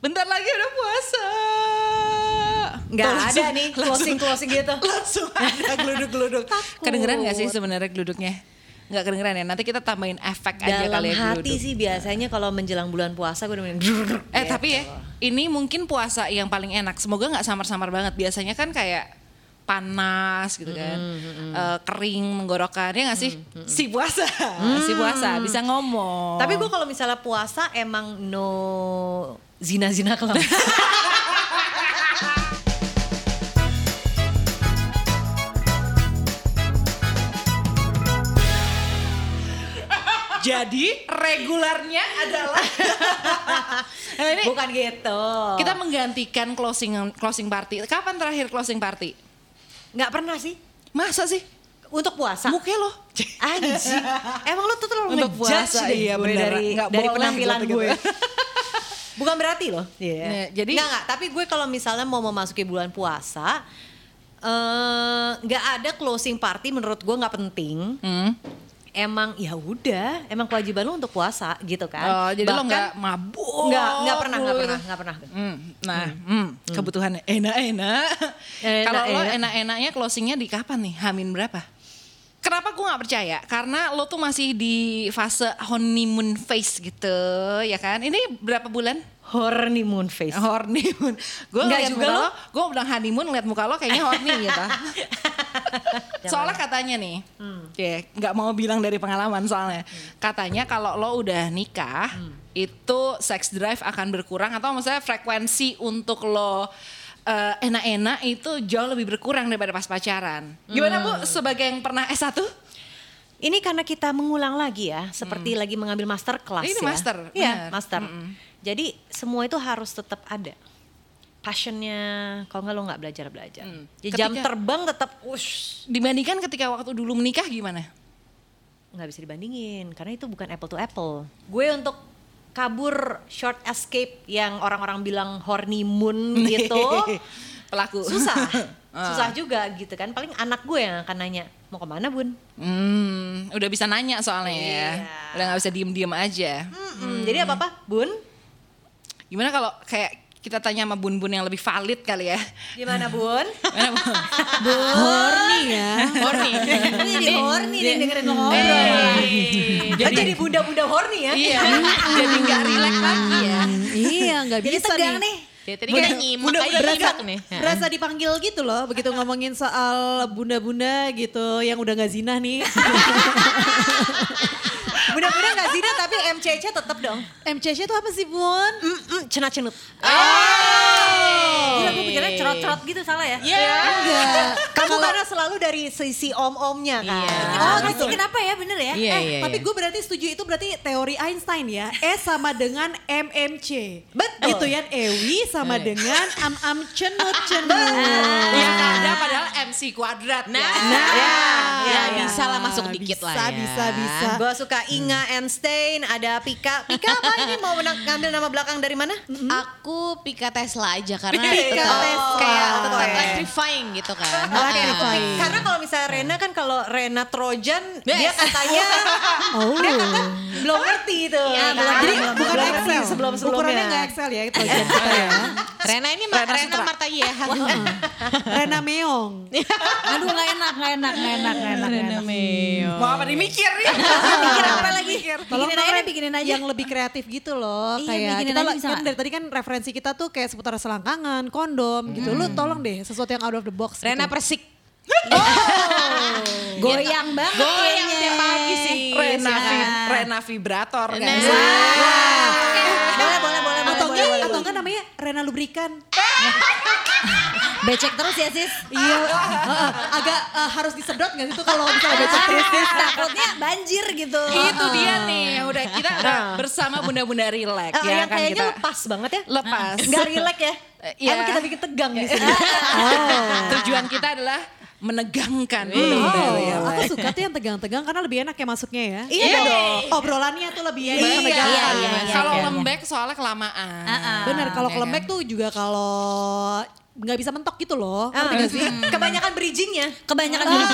bentar lagi udah puasa. Nggak Tuh, ada nih closing-closing gitu. Langsung ada geluduk-geluduk. Kedengeran gak sih sebenarnya geluduknya? Nggak kedengeran ya. Nanti kita tambahin efek aja Dalam kali ya hati geluduk. sih biasanya kalau menjelang bulan puasa gue udah Eh tapi ya, ini mungkin puasa yang paling enak. Semoga nggak samar-samar banget. Biasanya kan kayak panas gitu kan, Eh, kering, menggorokan ya nggak sih? Si puasa, si puasa bisa ngomong. Tapi gue kalau misalnya puasa emang no zina-zina kelam. jadi regularnya adalah Nah, ini Bukan gitu. kita menggantikan closing closing party. Kapan terakhir closing party? nggak pernah sih Masa sih? untuk puasa. Muke lo. Anjing. Emang lu tuh terlalu Untuk puasa, deh iya, gue bener. dari Nggak dari boleh penampilan gitu. Bukan berarti loh. Iya. Iya, jadi- nggak nggak. Tapi gue kalau misalnya mau memasuki bulan puasa, eh, nggak ada closing party menurut gue nggak penting. Hmm. Emang ya udah, emang kewajiban lu untuk puasa gitu kan. Oh, jadi lo Bahkan- nggak mabuk? nggak nggak pernah nggak pernah nggak pernah. Hmm, nah, hmm, kebutuhannya enak-enak. Enak, Kalau lo enak. enak-enaknya closingnya di kapan nih? Hamin berapa? Kenapa gue nggak percaya? Karena lo tuh masih di fase honeymoon phase gitu, ya kan? Ini berapa bulan? Horny moon face. Honeymoon. Gue Nggak ngeliat juga lo. gue bilang honeymoon ngeliat muka lo kayaknya horny gitu. soalnya katanya nih, oke, nggak mau bilang dari pengalaman soalnya. Katanya kalau lo udah nikah, itu sex drive akan berkurang atau maksudnya frekuensi untuk lo eh, enak-enak itu jauh lebih berkurang daripada pas pacaran. Gimana bu sebagai yang pernah S1? Ini karena kita mengulang lagi ya, seperti lagi mengambil master kelas Ini ya. master, Iya, master. Jadi semua itu harus tetap ada. Passionnya, kalau nggak lo nggak belajar belajar. Hmm. Jadi jam Ketika- terbang tetap, ush, Dibandingkan ketika waktu dulu menikah gimana? nggak bisa dibandingin karena itu bukan apple to apple. Gue untuk kabur short escape yang orang-orang bilang horny moon gitu Pelaku. susah, Ah. susah juga gitu kan. Paling anak gue yang akan nanya mau ke mana bun? Hmm, udah bisa nanya soalnya ya. Iya. Udah nggak bisa diem-diem aja. Mm-mm, Jadi apa apa bun? Gimana kalau kayak kita tanya sama bun-bun yang lebih valid kali ya? Gimana bun? Gimana, Bun? Horny ya. Horny. Ini jadi horny nih dengerin lo ngobrol. Jadi, jadi bunda-bunda horny ya? iya, jadi nggak relax lagi ya. iya nggak Jadi bisa tegang nih. nih. Ya, tadi kita nyimak aja berasa, nih. berasa dipanggil gitu loh begitu ngomongin soal bunda-bunda gitu yang udah nggak zina nih Bunda-bunda gak zina tapi MCC tetap dong. MCC itu apa sih bun? Mm-mm, cenat-cenut. Oh. Gila gue pikirnya cerot-cerot gitu salah ya? Iya. Enggak. Kamu karena selalu dari sisi om-omnya kan? Oh, gitu. Kenapa ya bener ya? Iya, eh, iya, tapi iya. gue berarti setuju itu berarti teori Einstein ya. E sama dengan MMC. Betul. Gitu ya, Ewi sama dengan am-am cenut-cenut. Yang ada padahal MC kuadrat Nah, ya. nah, ya, ya, bisa lah masuk dikit bisa, lah ya. Bisa, bisa, Gue suka Inga Einstein, ada Pika. Pika apa ini mau menang- ngambil nama belakang dari mana? Aku Pika Tesla aja karena Pika tetap Tesla. kayak Oh, tetap ya. electrifying gitu kan. Oke, Electrifying. karena kalau misalnya Rena kan kalau Rena Trojan dia Yes. katanya Oh. dia kata belum ngerti itu. Iya, kan? belum. Jadi Belum bukan ngerti Excel. sebelum sebelumnya. Ukurannya nggak Excel ya itu kita ya. Rena ini Rena Rena Sutra. Marta Yeha. Rena Meong. Aduh nggak enak, nggak enak, nggak enak, nggak enak. nggak enak. Mau apa dimikir nih? Mikir apa lagi? Tolong Bikinin dong, aja bikinin aja. Yang lebih kreatif gitu loh. Iya, kayak bikinin kita aja kan dari tadi kan referensi kita tuh kayak seputar selangkangan, kondom gitu. Lu tolong deh sesuatu yang out of the box. Rena gitu. Persik. Goyang banget Goyang tiap pagi sih. Rena, vi- Rena vibrator kan. Nah. Boleh, boleh, boleh, atau boleh, enggak, boleh, atau enggak namanya Rena lubrikan. Becek terus ya sis. Iya, heeh, agak eh, harus disedot nggak sih tuh kalau misalnya becek terus nih. Takutnya banjir gitu. Itu dia nih, udah kita udah bersama bunda-bunda relax Ah, ya yang kan kayaknya kita lepas banget ya. lepas. Gak relax ya. Iya. Emang kita bikin tegang di sini. Tujuan kita adalah menegangkan Oh, relax. aku suka tuh yang tegang-tegang karena lebih enak ya masuknya ya. Iya dong. Obrolannya tuh lebih enak. Iya, menegangkan. iya, iya, iya, kalau iya. lembek soalnya kelamaan. Bener, kalau Ya kelembek kan? tuh juga kalau nggak bisa mentok gitu loh. Nggak sih? Kebanyakan bridgingnya. Kebanyakan Ah, bener,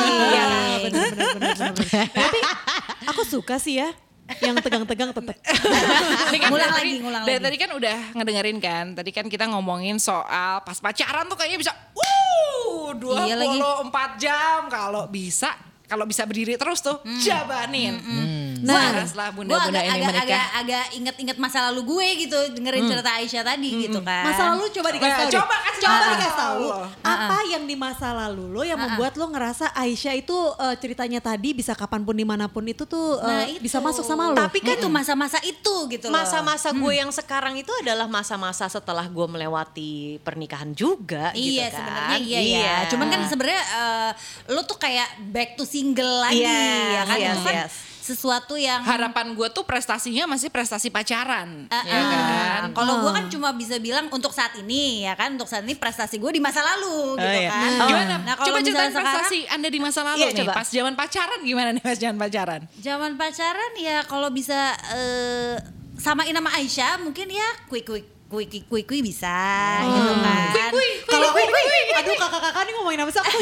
bener, bener, bener, bener. Tapi aku suka sih ya. yang tegang-tegang tetap. Ini kan Ngulang dari lagi, ngulang dari lagi. tadi kan udah ngedengerin kan. Tadi kan kita ngomongin soal pas pacaran tuh kayaknya bisa wuh 24 Iya lagi. jam kalau bisa kalau bisa berdiri terus tuh jabanin. Nah, Nah, setelah Gue bunda-bunda agak, ini agak, menikah. agak, agak inget-inget masa lalu gue gitu dengerin cerita Aisyah tadi gitu kan. Masa lalu coba dikasih tahu. deh. coba kasih coba tahu. dikasih tahu. Allah. Apa yang di masa lalu lo yang membuat lo ngerasa Aisyah itu eh, ceritanya tadi bisa kapan pun di mana pun itu tuh eh, Nah, itu. bisa masuk sama lo. Tapi kan itu masa-masa itu gitu loh. Masa-masa gue yang sekarang itu adalah masa-masa setelah gue melewati pernikahan juga Iya gitu kan. sebenarnya iya, ya. Cuman kan sebenarnya eh, lo tuh kayak back to single lagi Yes, ya kan. yes, itu kan yes. Sesuatu yang Harapan gue tuh prestasinya masih prestasi pacaran. Eh, ya eh, kan? Kalau gue kan cuma bisa bilang untuk saat ini ya kan untuk saat ini prestasi gue di masa lalu gitu iya. kan. Oh, Gimana? Nah coba ceritain sekarang prestasi Anda di masa lalu Iya, nih. coba. Pas zaman pacaran gimana nih pas zaman pacaran? zaman pacaran ya kalau bisa eh, samain nama Aisyah mungkin ya quick quick quick quick quick, quick bisa gitu kan. Kalau aku, aduh kakak-kakak nih ngomongin apa sih? Aku,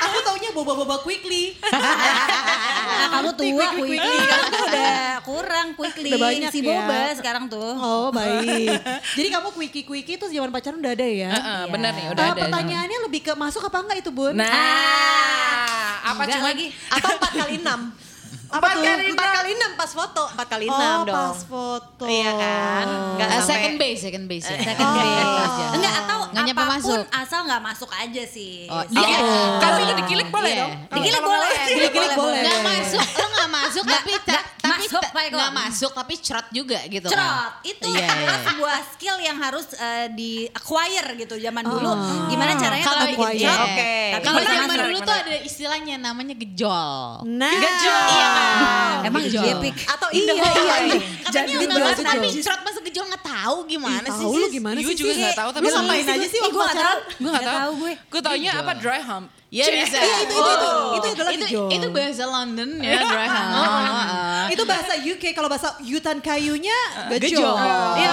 aku taunya boba-boba quickly. Nah, kamu tua Quick, quick, quickly, quickly. kamu tuh udah kurang quickly. Udah banyak si ya. boba sekarang tuh. Oh baik. Jadi kamu quickie-quickie itu zaman pacaran udah ada ya? Heeh, Iya. bener nih udah Eh, ada. pertanyaannya lebih ke masuk apa enggak itu bun? Nah, apa Enggak cuma lagi. Atau 4 kali 6. Apa tuh? 4 kali 6 pas foto, 4 kali 6 oh dong. pas foto. Iya kan? Nggak Eh, sampai second base, second base ya. Second base. Oh. Enggak atau Nggak nyampe apa pun masuk. asal nggak masuk aja sih. Oh, Gitu. iya. Kalau lu dikilik boleh Iya. dong. Dikilik boleh, Dikilik boleh. Nggak masuk, lo nggak masuk tapi masuk, Pak nggak masuk tapi cerot juga gitu kan. Cerot itu Iya, adalah iya. sebuah skill yang harus eh, di acquire gitu zaman dulu. Gimana caranya Kalau bikin cerot. Oke. Tapi Kalau zaman masuk. dulu tuh ada istilahnya namanya gejol. Nah. Iya kan? Emang Gejol. Atau Iya, iya, iya. Katanya Jadi gejol, masuk tapi gejol. cerot masuk gejol nggak tahu gimana Ih, sih? tahu lu gimana Gue sih? juga Sis? nggak tahu tapi Lu ngapain aja sih Ih, waktu pacaran? tahu. Gue gak Nggak tahu. gue. Gue taunya Gejol. apa dry hump. Iya Cek. bisa. Iya, itu, itu, itu. Itu adalah itu, itu bahasa London ya, dry hump. Heeh. Itu bahasa UK kalau bahasa hutan kayunya Gejol. gejol. Iya.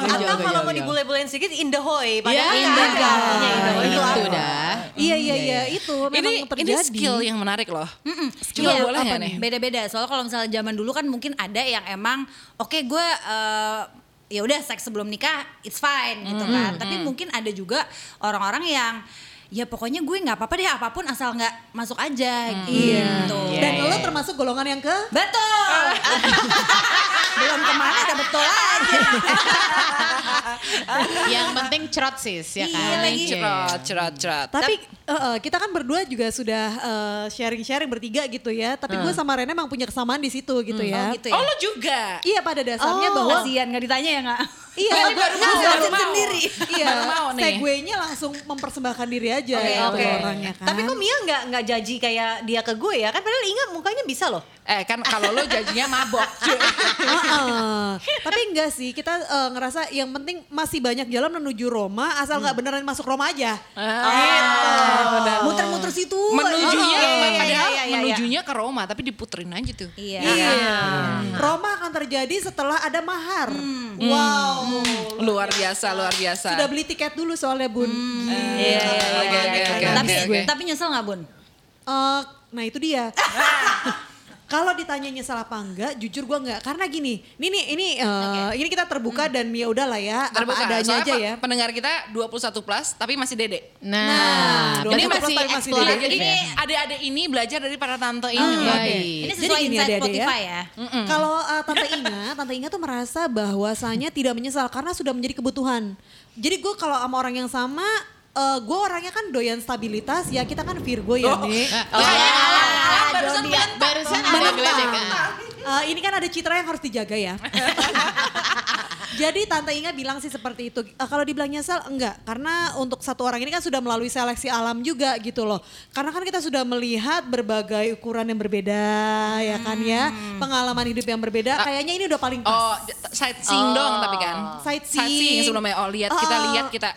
Gejol, Atau kalau mau dibule-bulein sedikit in the Iya, hoy. Padahal in nggak the ada hoy. artinya in the hoy. Itu dah. Iya iya iya itu memang Ini, ini terjadi. skill yang menarik loh. Coba Iya, boleh apa nggak nih? Beda-beda. Soalnya kalau misalnya zaman dulu kan mungkin ada yang emang oke gue eh, ya udah seks sebelum nikah it's fine gitu kan. Tapi mungkin ada juga orang-orang yang ya pokoknya gue nggak apa-apa deh apa pun asal nggak masuk aja gitu. Dan lo termasuk golongan yang ke Betul. Belum ke mana udah betul aja. Yang penting cerot sis ya kan. Iya lagi. Cerot, cerot, cerot. Tapi eh, kita kan berdua juga sudah eh, sharing-sharing bertiga gitu ya. Tapi gue sama Rene emang punya kesamaan di situ gitu ya. Oh gitu ya. Oh lo juga? Iya pada dasarnya Oh, bahwa kasihan nggak ditanya ya nggak? iya gue baru mau, gue baru baru mau. sendiri. Iya, mau nih. segue-nya langsung mempersembahkan diri aja Oke, gitu oke. orangnya kan. Tapi kok Mia nggak nggak jaji kayak dia ke gue ya? Kan padahal Inga mukanya bisa loh. Eh kan kalau lo janjinya mabok. Tapi enggak sih, kita eh, ngerasa yang penting masih banyak jalan menuju Roma, asal nggak beneran masuk Roma aja. Ah, Muter-muter situ. menujunya Oh, iya, iya, padahal iya, iya, menujunya ke Roma tapi diputerin aja tuh. Iya. Iya. Roma akan terjadi setelah ada mahar. Wow. Luar biasa, luar biasa. Sudah beli tiket dulu soalnya Bun. Iya, iya. Tapi tapi nyesel nggak bun? Eh, nah itu dia. Kalau ditanya nyesal apa enggak, jujur gua enggak. Karena gini, ini nih, ini eh, ini kita terbuka dan ya udahlah ya, Terbuka. apa adanya Soalnya aja ya. Pendengar kita 21 plus tapi masih dede. Nah, Nah, ini 21 masih tapi masih eksploratif Jadi ya. adik-adik ini belajar dari para tante ini. Oh, baik. Ini Jadi sesuai gini insight adik-adik ya. Spotify ya. Kalau uh, Tante Inga, Tante Inga tuh merasa bahwasanya tidak menyesal karena sudah menjadi kebutuhan. Jadi gue kalau sama orang yang sama, uh, gue orangnya kan doyan stabilitas, ya kita kan Virgo ya nih. Oh, ya. barusan Barusan, barusan ada. Uh, ini kan ada citra yang harus dijaga ya. Jadi Tante Inga bilang sih seperti itu. Uh, kalau dibilang nyesal enggak, karena untuk satu orang ini kan sudah melalui seleksi alam juga gitu loh. Karena kan kita sudah melihat berbagai ukuran yang berbeda ya kan ya, pengalaman hidup yang berbeda. Kayaknya ini udah paling pas. Oh, sightseeing dong tapi kan. Sightseeing. sebelumnya. Oh, lihat kita Oh. lihat kita.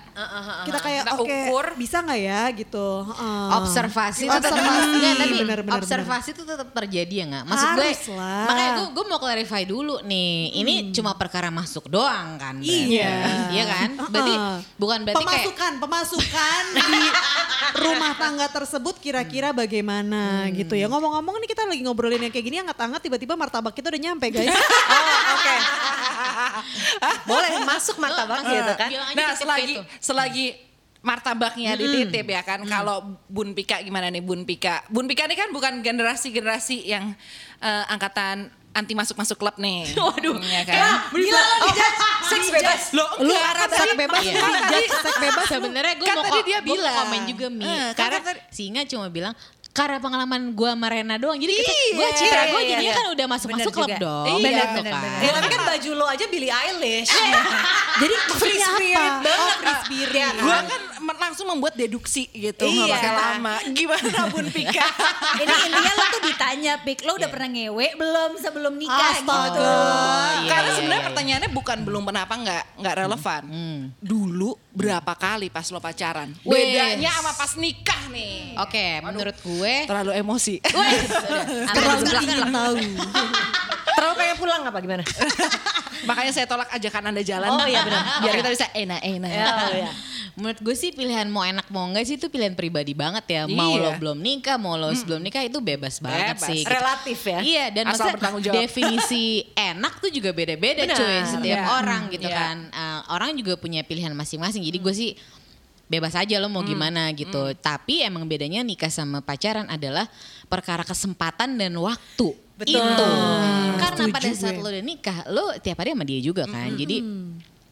kita kayak Kita oke ukur. bisa nggak ya gitu. Heeh. observasi itu tetap tapi observasi itu tetap terjadi ya nggak maksud gue Harus lah. makanya gue gue mau clarify dulu nih ini cuma perkara masuk doang doang kan. berarti. Iya. Iya kan? Berarti bukan berarti kayak pemasukan pemasukan di rumah tangga tersebut kira-kira bagaimana Hmm. gitu ya ngomong-ngomong nih kita lagi ngobrolin yang kayak gini hangat-hangat tiba-tiba martabak kita udah nyampe guys Oh, oke. Boleh masuk martabak gitu kan. Nah, titip selagi gitu. selagi martabaknya dititip ya kan. Kalau Bun Pika gimana nih Bun Pika? Bun Pika ini kan bukan generasi-generasi yang eh, angkatan anti masuk-masuk klub nih. Waduh. Ya kan? gila lo seks bebas. Lo lu enggak, kan seks bebas Iya. kan tadi seks bebas lu. Sebenarnya gue Kan mau tadi dia bilang. komen juga Mi. Eh, kan karena tadi- Singa cuma bilang karena pengalaman gue sama Rena doang. Jadi Iya, gue citra gue iya, jadinya iya. kan udah masuk-masuk Bener klub dong. Iya, gitu bener, kan. bener. Ya tapi kan baju lo aja Billie Eilish. jadi maksudnya apa oh free spirit Ya, Gue kan men- langsung membuat deduksi gitu, nggak Iya. pakai lama. Gimana Bun Pika? Ini intinya lo tuh ditanya, Pik, lo udah pernah ngewe belum sebelum nikah Astaga. gitu. Karena Iya, iya, sebenarnya iya. pertanyaannya bukan belum pernah apa nggak nggak relevan. Dulu berapa kali pas lo pacaran? Bedanya sama pas nikah nih. Oke, menurut gue Terlalu emosi. terlalu ingin tahu Terlalu pengen pulang apa gimana? Makanya saya tolak ajakan anda jalan. Oh, iya, benar. Biar kita bisa enak-enak. Oh, ya. Menurut gue sih pilihan mau enak mau enggak sih itu pilihan pribadi banget ya. Mau Iya. lo belum nikah, mau lo sebelum nikah itu bebas banget Bebas. sih. gitu. Relatif ya. Iya dan Asal maksudnya bertanggung jawab. definisi enak tuh juga beda-beda cuy setiap iya. orang gitu Iya. kan. Eh, orang juga punya pilihan masing-masing. Jadi gue sih bebas aja lo mau gimana gitu. Tapi emang bedanya nikah sama pacaran adalah perkara kesempatan dan waktu. Betul. Itu. Karena pada saat gue. lo udah nikah, lo tiap hari sama dia juga kan. Jadi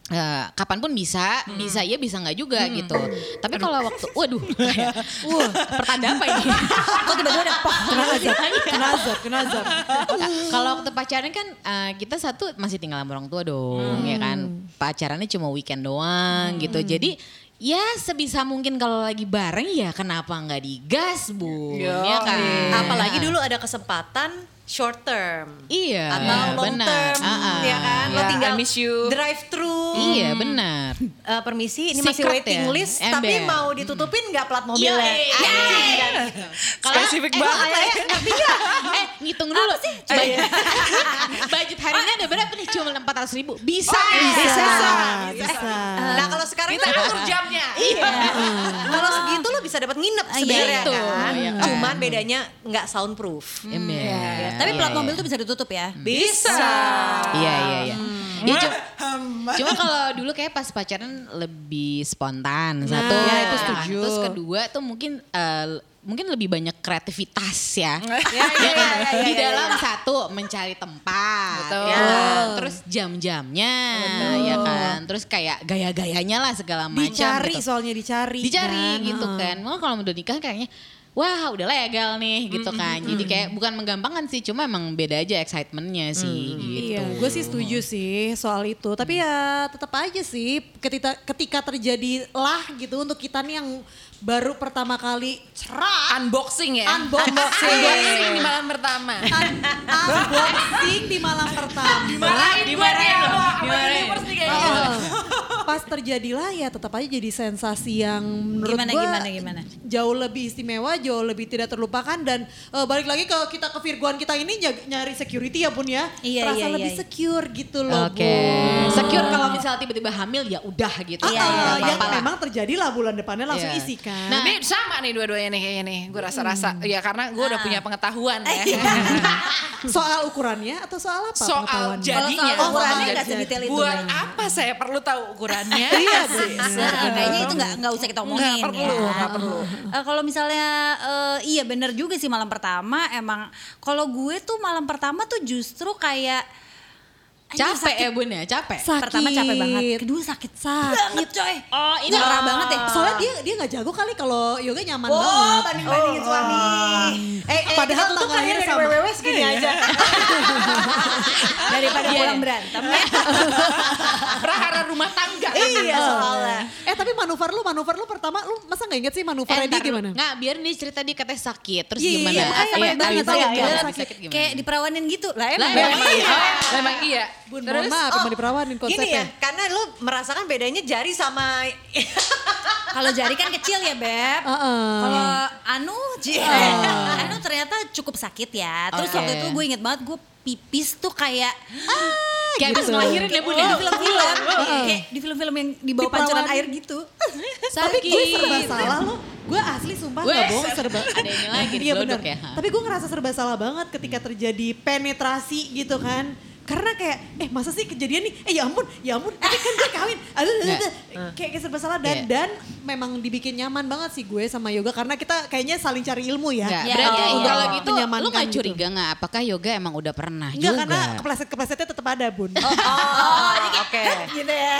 eh, kapan pun bisa, bisa iya bisa nggak juga gitu. Tapi kalau waktu, waduh, kayak, wah pertanda apa ini? Kok tiba-tiba ada pok? kenazar kenazar Kalau waktu pacaran kan eh, kita satu masih tinggal sama orang tua dong, ya kan. Pacarannya cuma weekend doang gitu. Jadi ya sebisa mungkin kalau lagi bareng ya kenapa nggak digas bu? Ya kan. Apalagi dulu ada kesempatan short term. Iya. Atau long benar. term, Ah, ah. ya kan? Lo Ya, tinggal I miss you. drive thru. Iya benar. Eh, permisi, ini masih Secret waiting ya? list, Ember. tapi mau ditutupin nggak plat mobilnya? Iya, iya. Anjing kan? Spesifik eh, banget. apa ya? Ngerti nggak? Eh ngitung dulu sih. Budget harinya ada berapa nih? Cuma empat ratus ribu. Bisa. bisa Bisa. bisa Nah kalau sekarang Kita tuh- atur jamnya. Iya. Kalau segitu lo bisa dapat nginep sebenarnya gitu. kan. Iya kan. Cuman bedanya nggak soundproof. Ember. Tapi plat Iya, mobil iya. tuh bisa ditutup ya. Bisa. Iya iya iya. Ya, cu- cuma kalau dulu kayak pas pacaran lebih spontan satu. ya, itu kan. setuju. Terus kedua tuh mungkin eh, mungkin lebih banyak kreativitas ya. Ya, ya, ya, ya, ya, Di ya, dalam ya. satu mencari tempat, Betul. ya kan? Terus jam-jamnya, ya kan. Terus kayak gaya-gayanya lah segala macam. dicari gitu. soalnya dicari dicari kan. gitu kan. Mau kalau udah nikah kayaknya wah udah legal nih gitu kan. Jadi kayak bukan menggampangkan sih, cuma emang beda aja excitementnya sih gitu. Iya, gue sih setuju sih soal itu. Tapi ya tetap aja sih ketika ketika terjadi lah gitu untuk kita nih yang baru pertama kali cerah Unboxing ya. Unboxing. Unboxing di malam pertama. un- unboxing di malam pertama. Dimarahin Dimarahin gue loh, nih, sama dimarahin. universe nih kayaknya. Heeh. Pas terjadilah ya tetap aja jadi sensasi yang menurut Gimana, gua gimana, gimana? jauh lebih istimewa, jauh lebih tidak terlupakan dan eh, balik lagi ke kita ke Virgoan kita ini ny- nyari security ya Bun ya. Iya, Terasa iya, lebih iya. secure gitu loh Oke, Bun. secure kalau misalnya tiba-tiba hamil ya udah gitu. Ah, Iya, iya, ah, iya. yang memang terjadi lah bulan depannya langsung Iya. isi kan. Nah, Ini sama nih dua-duanya nih kayaknya nih. Gue rasa-rasa. Ya karena gue udah punya pengetahuan ya. soal ukurannya atau soal apa? Soal jadinya. Kalau soal ukurannya nggak jadi- sedetail itu Buat apa saya perlu tahu ukurannya? Iya, Nah, kayaknya itu nggak nggak usah kita omongin Nggak perlu, ya. nggak perlu. Eh, kalau misalnya eh, iya bener juga sih malam pertama. Emang kalau gue tuh malam pertama tuh justru kayak capek sakit. ya bun ya, capek. Sakit. Pertama capek banget, kedua sakit Sakit. banget coy. Oh, ini Parah banget ya. Soalnya dia dia nggak jago kali kalau yoga nyaman Oh, banget. banding-bandingin suami. Eh, eh, Padahal kita tangannya kali dari sama. WWW segini aja. Daripada Iya. pulang berantem ya. Prahara rumah tangga. iya soalnya. Eh tapi manuver lu, manuver lu pertama lu masa nggak inget sih manuvernya dia ntar dulu. gimana? Nggak, biar nih cerita dia katanya sakit. Terus Iya, gimana? iya, iya, ya? iya, iya, lebih sakit. sakit gimana? Kayak diperawanin gitu lah Lah, emang. emang Memang iya. iya. Memang iya. Bun, Terus mohon maaf, oh, emang diperawanin Gini konsepnya. ya, karena lu merasakan bedanya jari sama Kalau jari kan kecil ya beb. Heeh. Kalau Anu, Cie. Anu ternyata cukup sakit ya. Terus Oke. waktu itu gue inget banget gue pipis tuh kayak Kayak habis gitu. ngelahirin ya bun ya. Kayak di film-film, kayak di film-film yang di bawah Di pancuran air gitu. Tapi gue serba salah loh. Gue asli sumpah Wes, gak bohong serba. ada ini lagi Iya bener. ya. Tapi gue ngerasa serba salah banget ketika terjadi penetrasi gitu kan. Karena kayak, eh masa sih kejadian nih, eh ya ampun, ya ampun, tapi kan gue kawin. Aduh, Nggak. aduh. Kayak, kayak serba salah dan, Iya. dan memang dibikin nyaman banget sih gue sama yoga. Karena kita kayaknya saling cari ilmu ya. Ya, berarti iya, kalau iya. gitu lu gak gitu. curiga nggak apakah yoga emang udah pernah Enggak juga? karena kepleset-keplesetnya tetap ada bun. Oh, oke. gitu ya.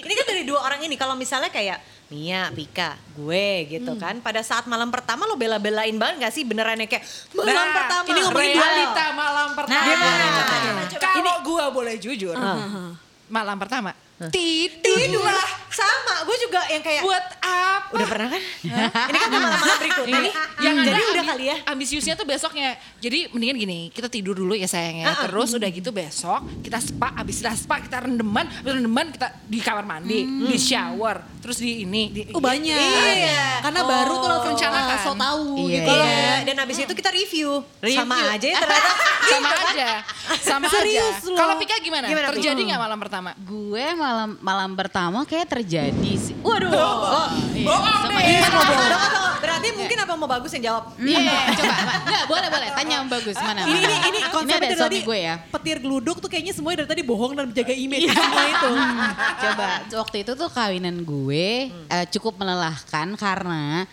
Ini kan dari dua orang ini kalau misalnya kayak Mia, Pika, gue gitu Hmm. kan. Pada saat malam pertama lo bela-belain banget gak sih benerannya kayak malam Nah, pertama. Ini ngomongin real. realita malam pertama. gimana, gimana, Kalau gua boleh jujur, malam pertama tidur lah. Sama, gue juga yang kayak Buat apa? udah pernah kan? Ini kan malam-malam berikutnya nih. Yang Jadi ada udah kali ya. Ambisiusnya tuh besoknya. Jadi mendingan gini, kita tidur dulu ya sayangnya. Ah. Terus udah gitu besok kita spa, abis kita spa kita rendeman, abis rendeman kita di kamar mandi, Hmm. di shower, terus di ini. Di, Oh banyak. Iya. Karena baru tuh langsung Rencanakan. uh, so tahu Iya, gitu. iya. ya. Dan abis itu kita review. Review. Sama aja ya ternyata. sama aja, sama Serius aja. loh. Kalau Pika gimana? Terjadi nggak malam pertama? Gue malam malam pertama kayak terjadi sih. Waduh. Oh, iya. Sama Iya, Ivan tunggu, tunggu, tunggu. Berarti mungkin apa mau bagus yang jawab? Iya, coba. Enggak, boleh boleh. Tanya yang bagus mana? Ini mana? ini ini konsepnya ada dari tadi gue ya. petir geluduk tuh kayaknya semuanya dari tadi bohong dan menjaga image semua itu. Coba waktu itu tuh kawinan gue eh, cukup melelahkan karena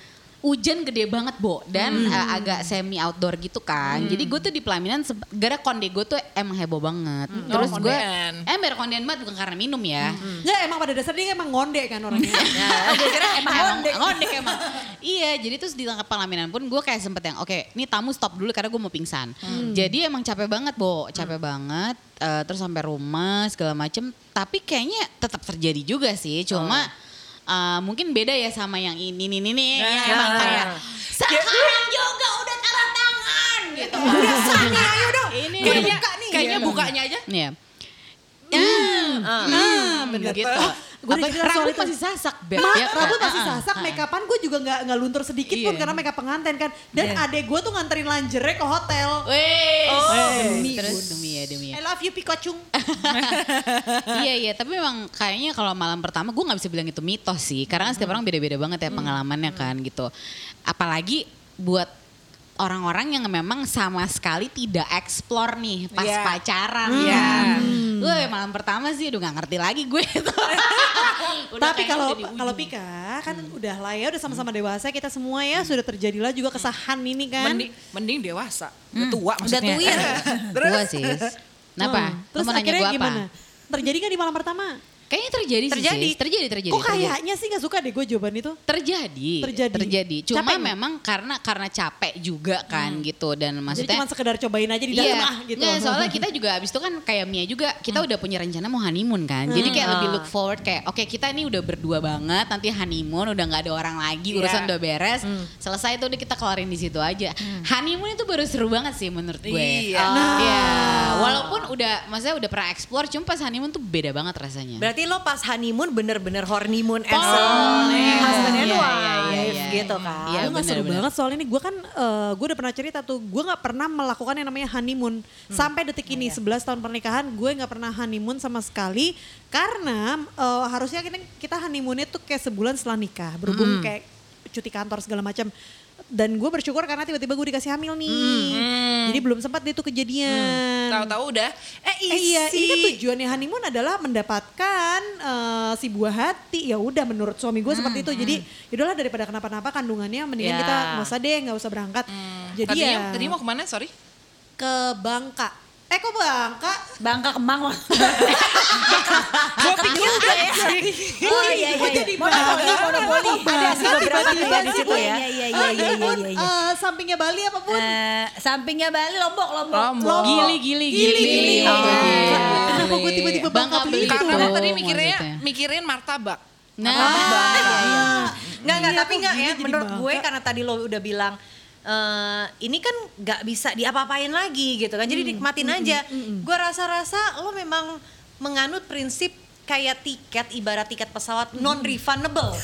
hujan gede banget Bo dan eh, agak semi outdoor gitu kan. Jadi gue tuh di pelaminan gara konde gue tuh emang heboh banget. Terus Oh, gue biar kondean banget bukan karena minum ya. Nggak emang pada dasarnya dia emang ngonde kan orangnya. gue kira emang ngondek. ngondek emang. iya, jadi terus di tengah pelaminan pun gue kayak sempet yang oke, ini tamu stop dulu karena gue mau pingsan. Jadi emang capek banget, Bo, capek banget. Eh, terus sampai rumah segala macem. Tapi kayaknya tetap terjadi juga sih, cuma eh, mungkin beda ya sama yang ini ini ini Nah. yang emang kayak sekarang juga udah tanda tangan gitu. Udah sana, ayo dong. Ini Kayaknya, buka nih. kayaknya Gitu. bukanya aja. Iya. Ah, bener. gitu. Gue udah Apa, jelas soal rambut itu. masih sasak, Beb. Ma, ya kan? rambut masih Ah, ah, sasak, ah, make upan gue juga nggak nggak luntur sedikit pun Iya. karena make up pengantin kan. Dan adek gue tuh nganterin lingerie ke hotel. Wih, demi, terus demi ya demi ya. I love you Pikachu. iya iya, tapi memang kayaknya kalau malam pertama gue nggak bisa bilang itu mitos sih, karena kan setiap orang beda-beda banget ya pengalamannya kan gitu. Apalagi buat orang-orang yang memang sama sekali tidak explore nih pas Iya. pacaran Iya. kan. Gue malam pertama sih udah gak ngerti lagi gue itu. Udah Tapi kalau udah kalau Pika kan udah lah ya udah sama-sama dewasa kita semua ya sudah terjadilah juga kesahan ini kan. Mending, mending dewasa. Udah tua maksudnya. tuir. Gue sih. Kenapa? Hmm. Lu Terus mau nanya akhirnya gue apa? gimana? Terjadi gak di malam pertama? Kayaknya terjadi, Terjadi. sih. Sis. Terjadi, terjadi. Kok terjadi. kayaknya sih gak suka deh gue jawaban itu? Terjadi, Terjadi. Cuma Capek memang karena karena capek juga kan gitu dan Jadi maksudnya cuma sekedar cobain aja di dalam Iya, ah gitu. Nggak, soalnya kita juga abis itu kan kayak Mia juga kita udah punya rencana mau honeymoon kan. Jadi kayak lebih look forward kayak oke kita ini udah berdua banget nanti honeymoon udah nggak ada orang lagi urusan Iya. udah beres. Selesai itu udah kita keluarin di situ aja. Honeymoon itu baru seru banget sih menurut gue. Iya. Oh. Iya, walaupun udah maksudnya udah pernah explore cuma pas honeymoon tuh beda banget rasanya. Berarti lo pas honeymoon bener-bener honeymoon as a Boleh. husband and Iya, wife iya, iya, iya. gitu kan. Iya, Gue gak seru benar-benar. banget soal ini. Gue kan, eh, gue udah pernah cerita tuh, gue gak pernah melakukan yang namanya honeymoon. Sampai detik ini, 11 tahun pernikahan, gue gak pernah honeymoon sama sekali. Karena eh, harusnya kita, kita honeymoonnya tuh kayak sebulan setelah nikah. Berhubung kayak cuti kantor segala macam. Dan gue bersyukur karena tiba-tiba gue dikasih hamil nih. Jadi belum sempat dia tuh kejadian. Tahu-tahu udah. Eh, Eh iya, isi. ini kan tujuannya honeymoon adalah mendapatkan eh, si buah hati. Ya udah menurut suami gue seperti itu. Jadi yaudahlah daripada kenapa-napa kandungannya mendingan Ya. kita nggak usah deh, nggak usah berangkat. Jadi Tadinya, ya tadi mau ke mana? Sorry. ke Bangka. Eh kok Bangka? Bangka Kemang lah. Gue pikir udah ya. Oh iya iya. iya. Monopoli, monopoli. Ada sih beberapa kayak di sih, situ ya. Iya iya iya iya iya iya. iya. eh, sampingnya Bali apa pun? Eh, sampingnya Bali Lombok Lombok. Lombok. Gili, gili, gili, gili. Oh, Oh. Kenapa gue tiba-tiba Bangka Bangka Belitung? Karena tadi mikirnya maksudnya. mikirin martabak. Nah, Enggak enggak Iya, tapi kok enggak ya menurut gue karena tadi lo udah bilang eh ini kan nggak bisa diapa-apain lagi gitu kan. Jadi nikmatin aja. Gue rasa-rasa lo memang menganut prinsip kayak tiket ibarat tiket pesawat non refundable.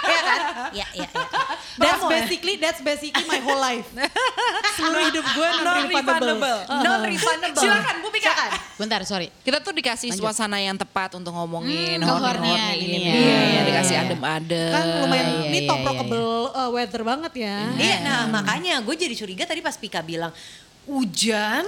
ya kan? Iya, iya, iya. That's basically that's basically my whole life. Seluruh hidup gue non refundable. Non refundable. Silakan Bu Pika. Bentar, sorry. Kita tuh dikasih suasana yang tepat untuk ngomongin Hmm, horny ini ini. ya. Iya, Iya, dikasih iya. adem-adem. Kan lumayan Iya, ini iya, top iya, rockable uh, weather banget ya. Iya, nah makanya gue jadi curiga tadi pas Pika bilang hujan,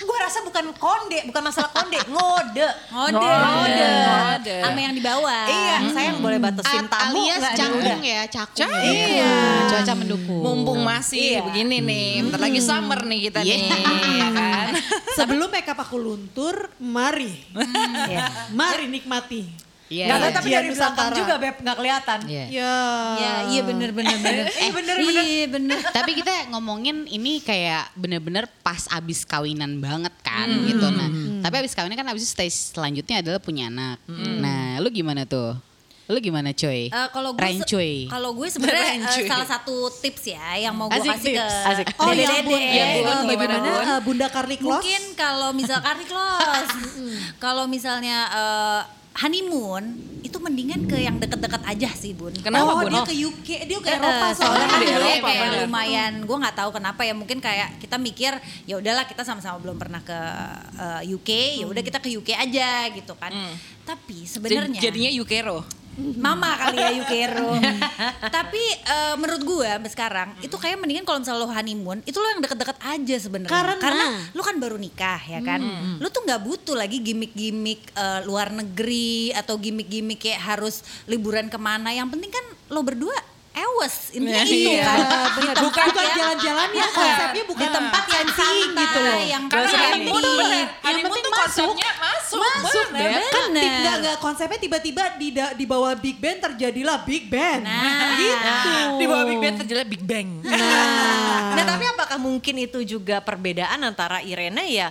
gue rasa bukan konde, bukan masalah konde, ngode. Ngode. Ngode. Ngode. Ngode. Sama yang di bawah. Iya, saya yang boleh batasin tamu alias diundang. ya, cakung. Cakung. ya. Iya. Cuaca mendukung. Mumpung masih Iya. begini nih, bentar lagi summer nih kita Iya. nih, ya kan? Sebelum makeup aku luntur, mari. Iya. Mari nikmati. Iya. Nggak tahu iya. tapi dari belakang juga Beb, nggak kelihatan. Iya. Ya. Ya, iya bener bener bener. Eh, bener Iya bener. Tapi kita ngomongin ini kayak bener-bener pas abis kawinan banget kan gitu. Nah, tapi abis kawinan kan abis itu stage selanjutnya adalah punya anak. Nah, lu gimana tuh? Lu gimana coy? Eh, kalau gue se- Rancoy. kalau gue sebenarnya Rancoy. salah satu tips ya yang mau gue kasih ke tips, asik. Oh ya ampun, Iya, Bun, Eh, gimana, bagaimana Bun? uh, Bunda Carly Kloss? Mungkin kalau misal Karni close, kalau misalnya eh, honeymoon itu mendingan ke yang deket-deket aja sih bun. Kenapa, oh, Bun? dia ke UK, dia ke Eh, Eropa soalnya kan di dia Eropa, kayak bener. lumayan gue nggak tahu kenapa ya mungkin kayak kita mikir ya udahlah kita sama-sama belum pernah ke eh, UK ya udah kita ke UK aja gitu kan tapi sebenarnya Jadinya Yukero. Mama kali ya Yukero. Tapi eh, menurut gue sampai sekarang itu kayak mendingan kalau misalnya lo honeymoon itu lo yang deket-deket aja sebenarnya. Karena? lo kan baru nikah ya kan. Lo tuh nggak butuh lagi gimmick-gimmick eh, luar negeri atau gimmick-gimmick kayak harus liburan ke mana. Yang penting kan lo berdua ewes intinya Nah, itu iya. kan. Bener. Di bukan tempat yang- jalan-jalan ya konsepnya bukan di tempat yang santai, gitu loh. yang Karena honeymoon happy. bener. Honeymoon tuh konsepnya masuk. Masuk, bener. Kan nggak nggak konsepnya tiba-tiba di di bawah Big Band terjadilah Big Band. Nah. gitu. Di bawah Big Bang terjadi Big Bang. Nah, Nah tapi apakah mungkin itu juga perbedaan antara Irena ya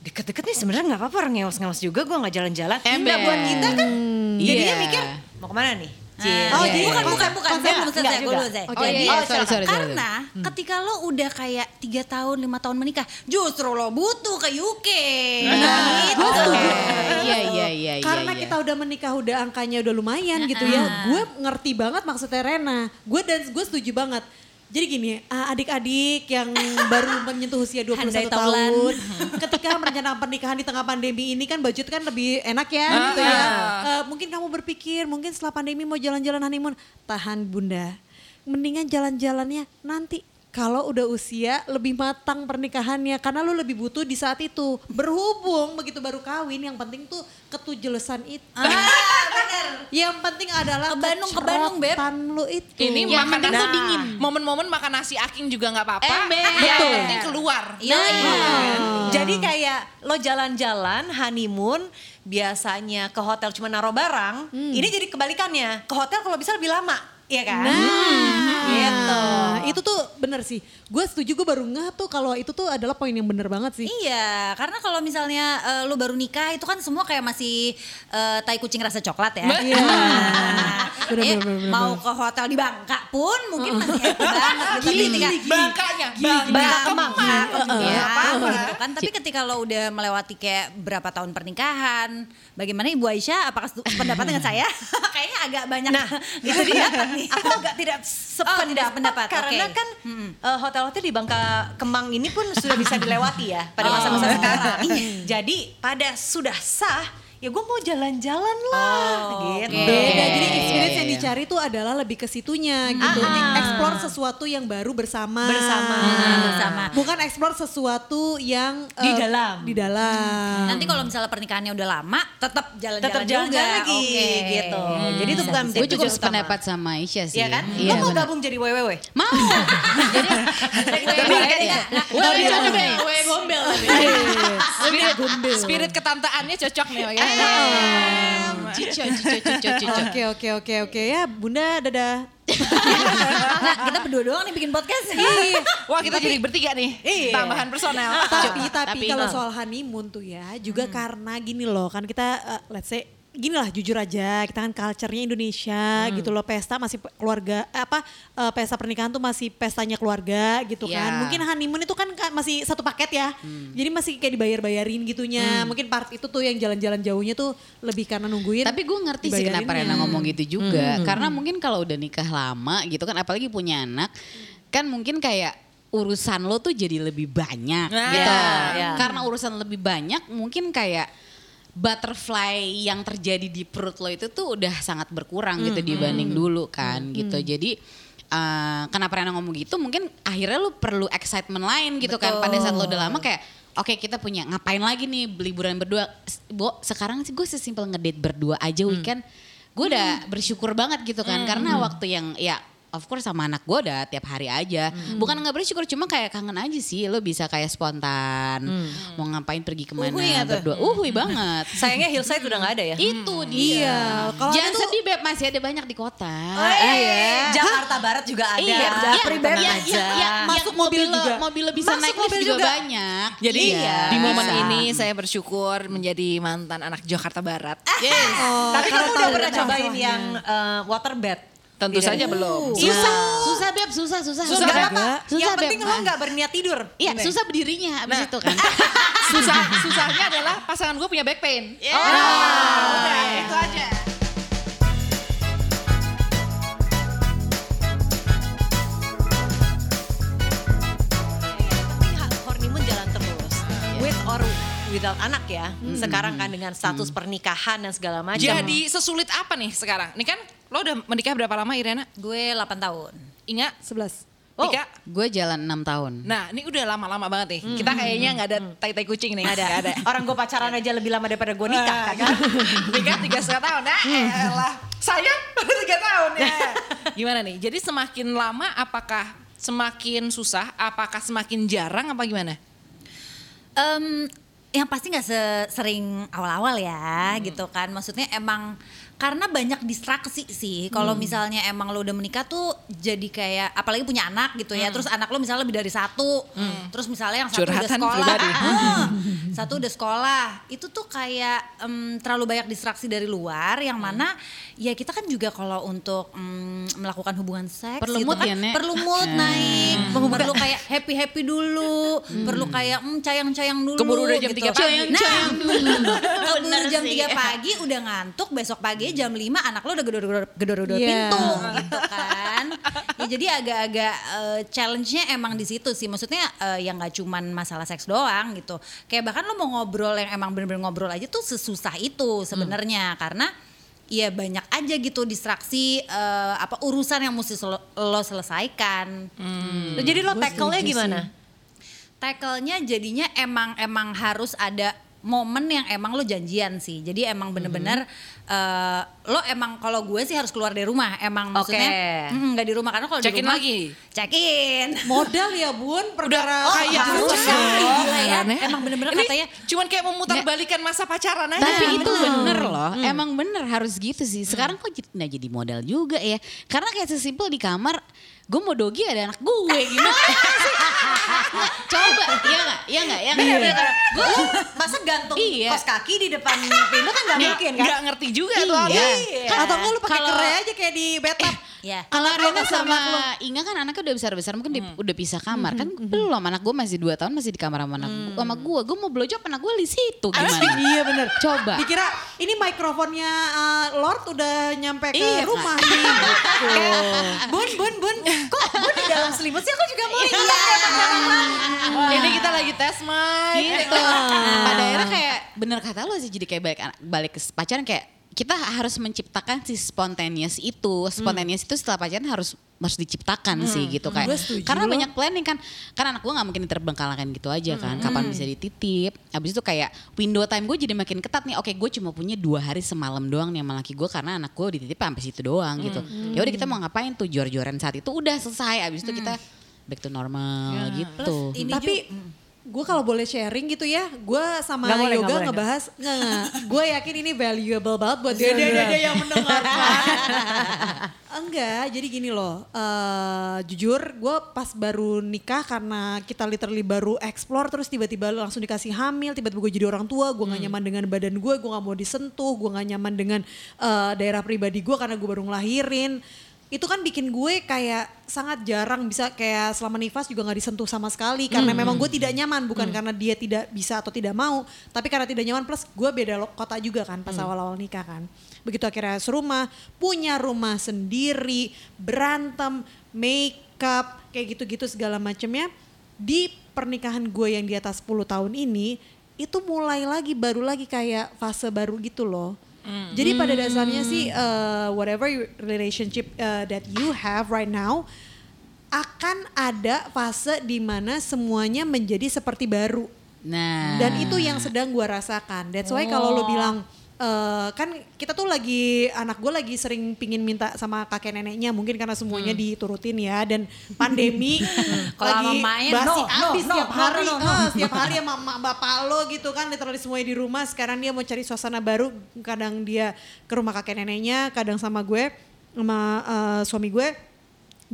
deket-deket nih sebenarnya nggak apa-apa orang ngeos-ngeos juga gue nggak jalan-jalan. Nah buat kita kan jadinya Iya. mikir mau ke mana nih? Cie. Oh, Ah, jadi bukan, bukan, bukan. konsep Saya belum enggak selesai, gue juga. belum selesai. Oh, Jadi, iya, iya, sorry, sorry, karena ketika lo udah kayak tiga tahun, lima tahun menikah, justru lo butuh ke UK. Nah, gitu. Iya, iya, iya, iya. Karena iya. kita udah menikah udah angkanya udah lumayan gitu ya. Gue ngerti banget maksudnya Rena. Gue dan gue setuju banget. Jadi gini, uh, adik-adik yang baru menyentuh usia 21 Handai taulan. tahun, ketika merencanakan pernikahan di tengah pandemi ini kan budget kan lebih enak ya Ah, gitu ya. ah. Uh, mungkin kamu berpikir, mungkin setelah pandemi mau jalan-jalan honeymoon, tahan bunda. Mendingan jalan-jalannya nanti kalau udah usia lebih matang pernikahannya karena lu lebih butuh di saat itu. Berhubung begitu baru kawin yang penting tuh ketujelesan itu. Ah, bener. Yang penting adalah Ke Bandung, ke Bandung, Beb. lu itu. Ini Yang makan penting tuh nasi- dingin. Momen-momen makan nasi aking juga nggak apa-apa. Ember. Yang Betul. penting keluar. Iya, iya. Jadi kayak lo jalan-jalan honeymoon biasanya ke hotel cuma naruh barang, ini jadi kebalikannya. Ke hotel kalau bisa lebih lama, iya kan? gitu. Nah, itu tuh bener sih. Gue setuju gue baru ngeh tuh kalau itu tuh adalah poin yang bener banget sih. Iya, karena kalau misalnya eh, lu baru nikah itu kan semua kayak masih eh, tai kucing rasa coklat ya. Iya. Nah, Bener, eh, bener, bener, mau ke hotel di Bangka pun mungkin masih happy banget gitu. Tapi ketika Bangkanya, Bangka Kemang. Iya, apa-apa. gitu kan. Tapi ketika lo udah melewati kayak berapa tahun pernikahan, bagaimana Ibu Aisyah? Apakah sependapat dengan saya? Kayaknya agak banyak. Nah, itu dia. Aku agak tidak sependapat, tidak sependapat, karena oke. kan eh, hotel-hotel di Bangka Kemang ini pun sudah bisa dilewati ya pada masa-masa sekarang. Jadi pada sudah sah, ya gue mau jalan-jalan lah gitu. Beda, jadi experience iya, yang dicari tuh adalah lebih ke situnya gitu. Ah. Explore sesuatu yang baru bersama. Bersama. bersama. Bukan explore sesuatu yang Di eh, dalam. Di dalam. Nanti kalau misalnya pernikahannya udah lama, tetap jalan-jalan Tetap juga. jalan-jalan lagi Oke. gitu. Jadi itu bukan Gue tujuan sependapat sama Aisyah sih. Iya kan? Iya, Lo mau bener. gabung jadi WWW? Mau. Jadi deh. Gue gombel spirit ketantaannya cocok nih. Cico, cico, cico, cico. Oke oke oke oke ya Bunda dadah. Nah, kita berdua doang nih bikin podcast. Wah kita jadi bertiga nih. Iya. Tambahan personel. tapi tapi tapi- kalau soal honeymoon tuh ya juga karena gini loh kan kita uh, let's say gini lah jujur aja kita kan culture-nya Indonesia gitu loh pesta masih keluarga eh, apa eh, pesta pernikahan tuh masih pestanya keluarga gitu Iya. kan mungkin honeymoon itu kan ka- masih satu paket ya jadi masih kayak dibayar-bayarin gitunya mungkin part itu tuh yang jalan-jalan jauhnya tuh lebih karena nungguin Tapi gue ngerti sih kenapa. Rena ngomong gitu juga. Karena mungkin kalau udah nikah lama gitu kan, apalagi punya anak, kan mungkin kayak urusan lo tuh jadi lebih banyak Nah, gitu. iya. Karena urusan lebih banyak, mungkin kayak butterfly yang terjadi di perut lo itu tuh udah sangat berkurang gitu dibanding dulu kan gitu. Jadi uh, kenapa Rena ngomong gitu? Mungkin akhirnya lo perlu excitement lain gitu kan. Pada saat lo udah lama kayak Oke kita punya ngapain lagi nih liburan berdua? Bo, sekarang sih gue sesimpel ngedate berdua aja weekend Gue udah bersyukur banget gitu kan. Karena waktu yang ya of course sama anak gue udah tiap hari aja Bukan nggak bersyukur cuma kayak kangen aja sih Lo bisa kayak spontan Mau ngapain pergi ke mana Uhuy tuh? berdua Uhuy banget Sayangnya hillside udah nggak ada ya. Itu dia Iya, Jangan tuh- sedih Beb masih ada banyak di kota iya. Jakarta Barat juga ada. Iya, Japri iya, tenang iya, aja. iya, iya, Masuk iya, mobil lo- juga. Mobil bisa Masuk naik mobil juga, juga. banyak Jadi Iya. di momen Bisa. ini saya bersyukur menjadi mantan anak Jakarta Barat. Yes. Tapi karena kamu udah tahu pernah cobain yang eh, waterbed? Tentu Iya. saja belum. Susah, susah beb, susah, susah. Susah Enggak. apa? Susah, Yang Beb. penting lo nggak berniat tidur. Iya, susah berdirinya abis Nah. itu kan. Susah, susahnya adalah pasangan gue punya back pain. Yeah. Nah, udah itu aja. Honeymoon jalan terus. With or without anak ya. Sekarang kan dengan status pernikahan dan segala macam. Jadi sesulit apa nih sekarang? Ini kan lo udah menikah berapa lama Irena? Gue 8 tahun. Ingat? 11 Oh. Tika? Gue jalan 6 tahun. Nah ini udah lama-lama banget nih. Kita kayaknya nggak ada tai-tai kucing nih. Ada. Ada. Orang gue pacaran aja lebih lama daripada gue nikah kan. Nikah tiga setengah tahun. Nah, elah. Sayang baru tiga tahun ya. Gimana nih? Jadi semakin lama apakah semakin susah? Apakah semakin jarang apa gimana? Em, yang pasti nggak sering awal-awal ya gitu kan. Maksudnya emang karena banyak distraksi sih. Kalau misalnya emang lo udah menikah tuh jadi kayak apalagi punya anak gitu ya. Terus anak lo misalnya lebih dari satu. Terus misalnya yang satu udah Curhatan sekolah. pribadi. Ah, satu udah sekolah. Itu tuh kayak em, terlalu banyak distraksi dari luar yang mana ya kita kan juga kalau untuk em, melakukan hubungan seks Perlu gitu mood kan ya, Nek? perlu mood naik. Perlu kayak happy happy dulu perlu kayak mm, sayang sayang dulu Keburu udah jam gitu. 3 pagi. nah keburu jam sih. 3 pagi udah ngantuk besok pagi jam 5 anak lo udah gedor-gedor Iya. pintu gitu kan. Ya jadi agak-agak eh, challenge-nya emang di situ sih. Maksudnya eh, yang nggak cuman masalah seks doang gitu. Kayak bahkan lo mau ngobrol yang emang bener-bener ngobrol aja tuh sesusah itu sebenarnya. Karena ya banyak aja gitu distraksi eh, apa urusan yang mesti sel- lo selesaikan. Jadi lo tackle-nya gimana? tackle-nya jadinya emang emang harus ada momen yang emang lo janjian sih. Jadi emang bener-bener eh, lo emang kalau gue sih harus keluar dari rumah. Emang maksudnya Oke. mm, nggak di rumah karena kalau di rumah lagi? Check-in. Modal ya bun perkara kayak harus harus sekali, dong. gila ya. Aneh. Emang bener-bener Ini katanya cuman kayak memutar balikan masa pacaran aja. Tapi itu bener loh, emang bener harus gitu sih. Sekarang kok jadi, nggak jadi modal juga ya. Karena kayak sesimpel di kamar, gue mau dogi ada anak gue gimana sih? Coba, iya nggak, iya nggak, iya nggak. Gue masa gantung Iya. kos kaki di depan pintu kan gak mungkin kan? Nggak ngerti juga tuh. Iya. Kan Atau enggak lu pakai kere aja kayak di bathtub. ya. Kalau Rena sama. Inga kan anaknya udah besar-besar mungkin di- udah pisah kamar kan belum anak gue masih 2 tahun masih di kamar sama anak gua- sama gue gue mau blowjob anak gue di situ gimana iya bener. coba Dikira ini mikrofonnya uh, Lord udah nyampe ke Iya, rumah nih. Gitu. Bun, bun, bun. Kok bun di dalam selimut sih aku juga mau Iya. Ini kita lagi tes mic. gitu pada akhirnya kayak bener kata lo sih jadi kayak balik balik ke pacaran kayak kita harus menciptakan si spontaneous itu. Spontaneous itu setelah pacaran harus harus diciptakan sih gitu kayak Gue setuju. Karena loh. banyak planning kan. Kan anak gue nggak mungkin terbengkalangkan gitu aja kan. kapan bisa dititip. Abis itu kayak window time gue jadi makin ketat nih. Oke gue cuma punya dua hari semalam doang nih sama laki gue karena anak gue dititip sampai situ doang gitu. Ya udah kita mau ngapain tuh? Jor-joran saat itu udah selesai. Abis itu kita back to normal gitu. Ini Tapi juga- gue kalau boleh sharing gitu ya, gue sama boleh, nggak Yoga boleh, ngebahas, nggak, nggak. gue yakin ini valuable banget buat dede-dede yang mendengarkan. enggak, jadi gini loh. eh jujur, gue pas baru nikah karena kita literally baru explore terus tiba-tiba langsung dikasih hamil, tiba-tiba gue jadi orang tua, gue gak nyaman dengan badan gue, gue gak mau disentuh, gue gak nyaman dengan eh, daerah pribadi gue karena gue baru ngelahirin. Itu kan bikin gue kayak sangat jarang bisa kayak selama nifas juga gak disentuh sama sekali. Karena memang gue tidak nyaman bukan karena dia tidak bisa atau tidak mau tapi karena tidak nyaman plus gue beda kota juga kan pas awal-awal nikah kan. Begitu akhirnya serumah punya rumah sendiri berantem makeup kayak gitu-gitu segala macamnya di pernikahan gue yang di atas 10 tahun ini itu mulai lagi baru lagi kayak fase baru gitu loh jadi pada dasarnya sih uh, whatever your relationship uh, that you have right now akan ada fase di mana semuanya menjadi seperti baru. Nah. Dan itu yang sedang gue rasakan. That's why kalau lo bilang eh, kan kita tuh lagi anak gue lagi sering pingin minta sama kakek neneknya mungkin karena semuanya diturutin ya dan pandemi Kalau lagi sama mamanya, basi no, no, abis no, setiap no, hari no, no, eh, setiap hari sama mak bapak lo gitu kan literally semuanya di rumah. Sekarang dia mau cari suasana baru kadang dia ke rumah kakek neneknya kadang sama gue sama eh, suami gue.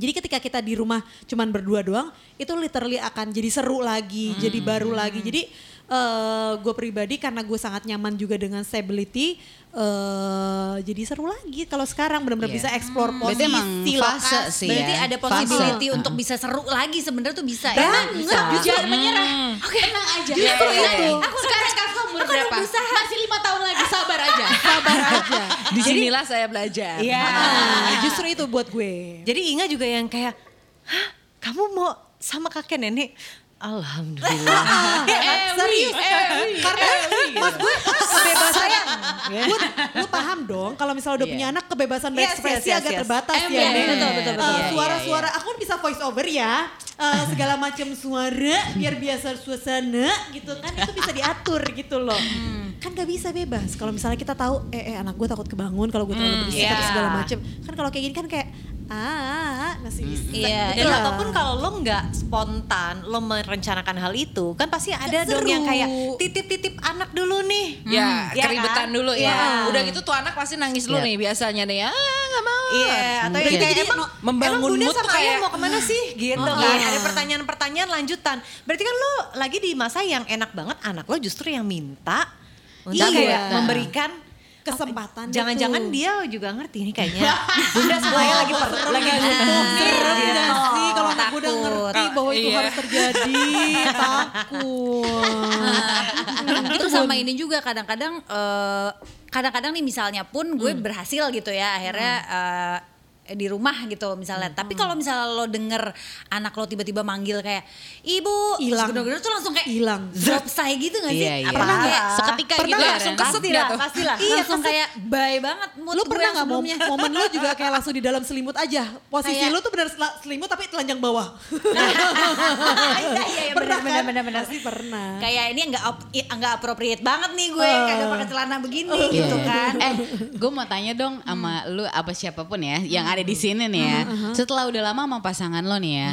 Jadi ketika kita di rumah cuman berdua doang, itu literally akan jadi seru lagi, jadi baru lagi. Jadi eh gue pribadi karena gue sangat nyaman juga dengan stability, eh jadi seru lagi. Kalau sekarang benar-benar Iya. bisa explore Berarti posisi, emang fase lokasi. sih Berarti ya. ada Fase. possibility Uh-uh. untuk bisa seru lagi sebenarnya tuh bisa ya. Banget, justru Jangan menyerah. Oke, tenang aja. Justru iya, itu. iya. Aku sekarang kakak umur berapa? Masih lima tahun lagi, sabar aja. sabar aja. Di sinilah saya belajar. Iya. Ah, justru itu buat gue. Jadi Inga juga yang kayak, Hah, kamu mau sama kakek nenek? Alhamdulillah. Eh, serius. Karena mas gue kebebasan. gue, lu paham dong kalau misalnya udah Iya. punya anak kebebasan berekspresi yes, yes, agak yes. terbatas ya. iya, Nek. betul, betul, Eh, betul. Iya, Suara-suara, iya, aku kan bisa voice over ya. Eh, segala macam suara biar biasa suasana gitu kan itu bisa diatur gitu loh. Kan gak bisa bebas. Kalau misalnya kita tahu eh, eh anak gue takut kebangun kalau gue terlalu berisik iya. atau segala macam. Kan kalau kayak gini kan kayak ah masih bisa. Iya, gitu Dan lah. ataupun kalau lo nggak spontan, lo merencanakan hal itu, kan pasti ada dong yang seru. kayak titip-titip anak dulu nih. Ya, ya keribetan kan? dulu ya. Iya. Udah gitu tuh anak pasti nangis dulu Iya. nih biasanya nih. Ah, nggak mau. Iya, atau Udah yang gitu kayak jadi emang, membangun emang bunda mood sama tuh ayah kayak mau ke mana sih gitu Oh, kan. iya. Ada pertanyaan-pertanyaan lanjutan. Berarti kan lo lagi di masa yang enak banget anak lo justru yang minta untuk Iya. kayak memberikan kesempatan Jangan-jangan dia juga ngerti nih kayaknya. Bunda sama ayah lagi per, lagi. Serem gak sih kalau anak udah ngerti bahwa itu Iya. harus terjadi takut. itu sama ini juga kadang-kadang eh, kadang-kadang nih misalnya pun gue berhasil gitu ya akhirnya eh, di rumah gitu misalnya. Tapi kalau misalnya lo denger anak lo tiba-tiba manggil kayak ibu, Hilang. bener-bener tuh langsung kayak Hilang. drop say gitu gak sih? Iya, iya. Pernah kayak Seketika Pernah gitu ya, langsung keset Pastilah, gitu? pastilah. Iya, langsung kayak bye banget mood Lu gue pernah gak sebelumnya. momen lu juga kayak langsung di dalam selimut aja? Posisi Kayak- lu tuh bener sel- selimut tapi telanjang bawah. Iya, iya, iya, Pernah benar, kan? benar, benar. Pasti pernah. Kayak ini nggak nggak appropriate banget nih gue Eh. kagak pakai celana begini Iya. gitu kan. Eh, gue mau tanya dong sama lu apa siapa pun ya yang ada di sini nih ya. Setelah udah lama sama pasangan lo nih ya,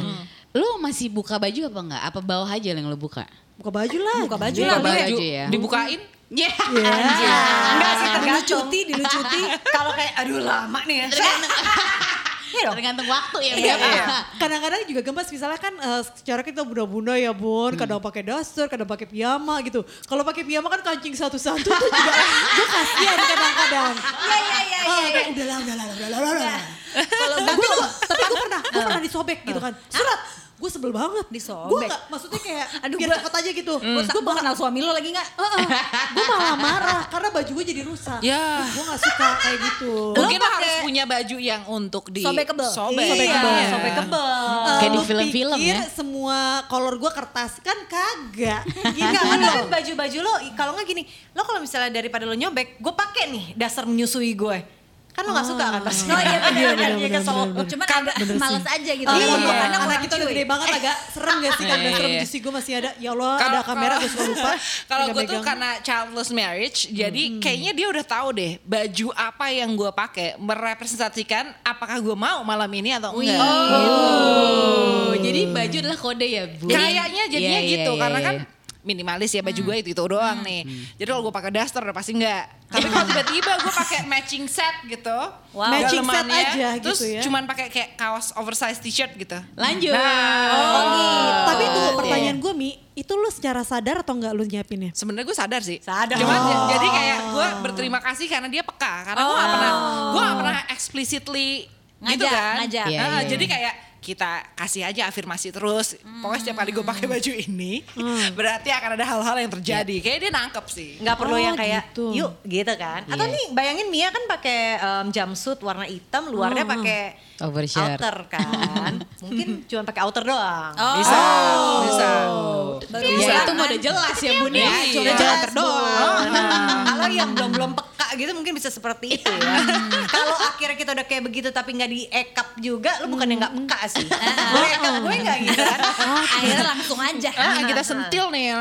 lu masih buka baju apa enggak? Apa bawah aja yang lu buka? Buka baju lah. Buka baju Buka lah gue. baju ya. Dibukain. Ya. Enggak sih tergantung. Dilucuti, dilucuti. Kalau kayak aduh lama nih ya. Tergantung waktu ya. Iya. berapa. Kadang-kadang juga gemes misalnya kan eh, secara kita bunda-bunda ya bun, Hmm. kadang pakai dasar, kadang pakai piyama gitu. Kalau pakai piyama kan kancing satu-satu tuh juga gue kasihan kadang-kadang. Iya iya iya iya. kayak udahlah, udahlah, udahlah, udahlah. udahlah. Kalau Nah, gue tapi gue pernah, gue pernah disobek gitu kan. Surat, gue sebel banget. Disobek? Gue gak, maksudnya kayak, Aduh, biar gua- cepet aja gitu. gue Gue gue kenal suami lo lagi nggak? gue malah marah karena baju gue jadi rusak. Ya. Gue gak suka kayak gitu. Mungkin pakai- harus punya baju yang untuk di. Sobek. Sobekable. Iya. sampai kebel. Eh, Kayak di film-film pikir ya. semua kolor gue kertas kan kagak. Gini Enggak, kan tapi baju-baju lo kalau nggak gini, lo kalau misalnya daripada lo nyobek, gue pakai nih dasar menyusui gue. Kan lo nggak suka kan pasti. Oh iya Iya, benar benar, dia kesel. Cuman agak males aja gitu. Oh, Iya. iya. Karena anak kurang kita udah gede banget agak serem gak sih kalau Iya, dasar iya. menyusi gue masih ada. Ya Allah Kalau- ada kamera gue suka lupa. Kalau gue tuh karena childless marriage, jadi kayaknya dia udah tahu deh baju apa yang gue pakai merepresentasikan apakah gue mau malam ini atau enggak. Oh, jadi baju adalah kode ya, Bu? Kayaknya jadinya Iya, iya, gitu iya, karena iya. kan minimalis ya baju gue itu itu doang nih. Jadi kalau gue pakai daster udah pasti enggak. Tapi kalau tiba-tiba gue pakai matching set gitu, Wow. Matching set aja terus gitu ya. cuman pakai kayak kaos oversize t-shirt gitu. Lanjut. Nah, Oh, gitu. Tapi tunggu pertanyaan gue Mi, itu lu secara sadar atau enggak lu nyiapinnya? Sebenarnya gue sadar sih. Sadar. Cuman Oh. jadi kayak gue berterima kasih karena dia peka. Karena gue gak pernah, gue gak pernah explicitly gitu Ngajak, kan. ngajak. Iya, Nah, iya. Jadi kayak kita kasih aja afirmasi terus. Pokoknya setiap kali gue pakai Hmm. baju ini, berarti akan ada hal-hal yang terjadi. Kayak dia nangkep sih. nggak perlu Oh, yang kayak gitu. yuk gitu kan atau Iya. nih bayangin Mia kan pakai em, jumpsuit warna hitam luarnya Hmm. pakai outer kan mungkin cuma pakai outer doang Oh. Bisa, bisa. Baru Ya bisa. itu udah jelas ya bun ya. Iya. Cuma jalan terdoang. kalau yang belum belum peka gitu mungkin bisa seperti itu ya kalau akhirnya kita udah kayak begitu tapi nggak di ekap juga lu bukannya nggak peka sih gue gue nggak gitu kan Akhirnya langsung aja. Ah, kita sentil nih.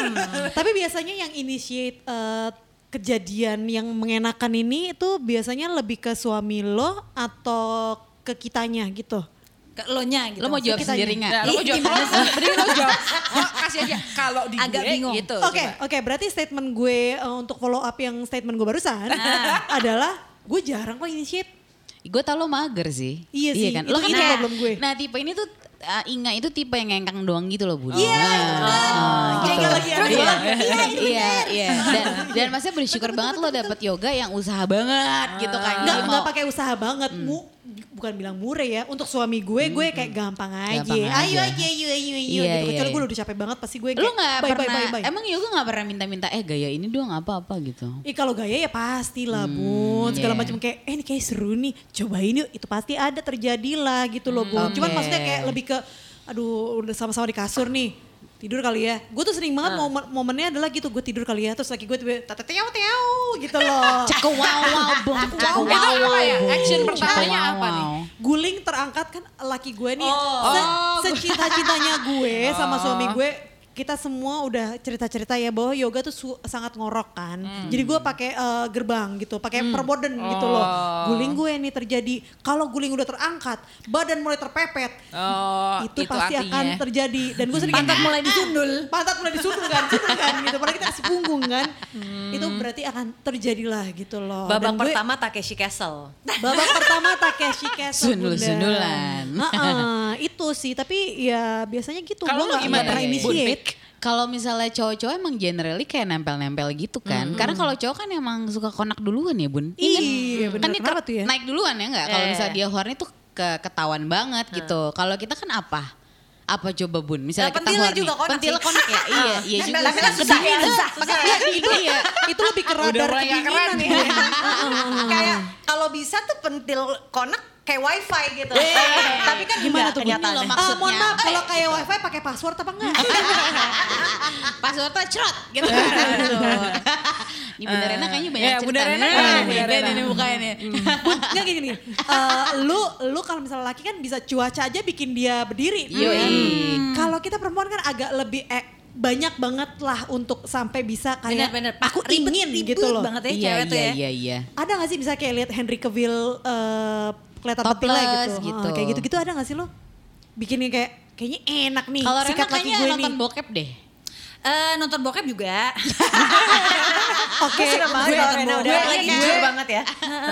Tapi biasanya yang initiate eh, kejadian yang mengenakan ini itu biasanya lebih ke suami lo atau ke kitanya gitu. Ke lo nya gitu. Lo mau jawab Kita sendiri nggak? Nah, lo mau jawab, mending lo jawab. Lo kasih aja kalau di Agak gue bingung. gitu. Oke, coba. oke berarti statement gue eh, untuk follow up yang statement gue barusan adalah gue jarang kok initiate. Gue tau lo mager sih. Iya sih, kan. itu- Lo kan problem gue. Nah tipe ini tuh uh, Inga itu tipe yang ngengkang doang gitu loh bun. Iya, Nah, itu lagi Iya, iya, iya. Dan, dan maksudnya bersyukur banget lo dapet yoga yang usaha banget gitu kan. Nggak, Jadi nggak mau- pakai usaha banget. Mu, bukan bilang murah ya. Untuk suami gue, gue kayak gampang aja. Gampang Ayo aja. ayo, ayo, ayo. Iya, gitu. iya, Kecuali gue iya. udah capek banget, pasti gue kayak nggak bye, bye, pernah, bye, bye. emang yoga nggak pernah minta-minta eh gaya ini doang apa-apa gitu. Ih kalau gaya ya pasti lah bun, segala iya. macam kayak eh ini kayak seru nih, cobain yuk itu pasti ada terjadilah gitu loh bun. Cuman Oke. maksudnya kayak lebih ke aduh udah sama-sama di kasur nih tidur kali ya. Gue tuh sering banget momen momennya adalah gitu gue tidur kali ya terus lagi gue tiba tata teau teau gitu loh. Cek wow wow bum, cek wow Itu apa wow ya? Action pertamanya wow, apa nih? wow. Guling terangkat kan laki gue nih, se- secinta-cintanya gue sama suami gue kita semua udah cerita-cerita ya bahwa yoga tuh su- sangat ngorok kan. Jadi gue pakai eh, gerbang gitu, pakai perboden gitu loh. Guling gue nih terjadi. Kalau guling udah terangkat, badan mulai terpepet. Oh, itu, itu pasti artinya. akan terjadi. Dan gue sering pantat mulai disundul. Pantat mulai disundul kan, sundul kan gitu. Padahal kita kasih punggung kan. Itu berarti akan terjadilah gitu loh. babak Dan gue- pertama Takeshi Castle Babak pertama Takeshi Castle. Sundul-sundulan. Heeh, itu sih, tapi ya biasanya gitu. Kalau Gue gimana pernah initiate. Kalau misalnya cowok-cowok emang generally kayak nempel-nempel gitu kan. Karena kalau cowok kan emang suka konak duluan ya bun. Iya, kan? bener. Kan tuh ya? naik duluan ya nggak? Kalau Eh. misalnya dia horny tuh ke ketahuan banget gitu. Kalau kita kan apa? Apa coba bun? Misalnya Nah, kita pentilnya horny. juga konak Pentil konak ya? iya, iya juga. Nempel-nempelnya sih. susah ya, susah, Makanya itu ya. itu lebih ke radar keren nih. gue. kayak kalau bisa tuh pentil konak kayak wifi gitu tapi kan Gimana tuh, kenyataannya Ini loh, Ah, Maksudnya mohon maaf, kalau ya? kayak wifi pakai password apa enggak? Passwordnya cerot gitu. Ini Bunda Rena kayaknya banyak Ya, cerita. Bunda Rena. Bunda nih, mukanya nih. Bun, enggak gini nih. Eh, lu lu kalau misalnya laki kan bisa cuaca aja bikin dia berdiri. Yoi. kan? Kalau kita perempuan kan agak lebih eh, banyak banget lah untuk sampai bisa kayak Bener-bener. aku Ribet- ingin ribet gitu loh. banget ya Iya, cewek tuh iya, ya. iya, iya. Ada gak sih bisa kayak lihat Henry Cavill eh kelihatan Topless petilnya gitu. gitu. Ah, kayak gitu-gitu ada gak sih lo? Bikinnya kayak kayaknya enak nih Kalau Rena sikat laki kayaknya nonton nih. bokep deh. Eh, nonton bokep juga. Oke, banget gue- Rena udah gue- lagi gue- jujur banget ya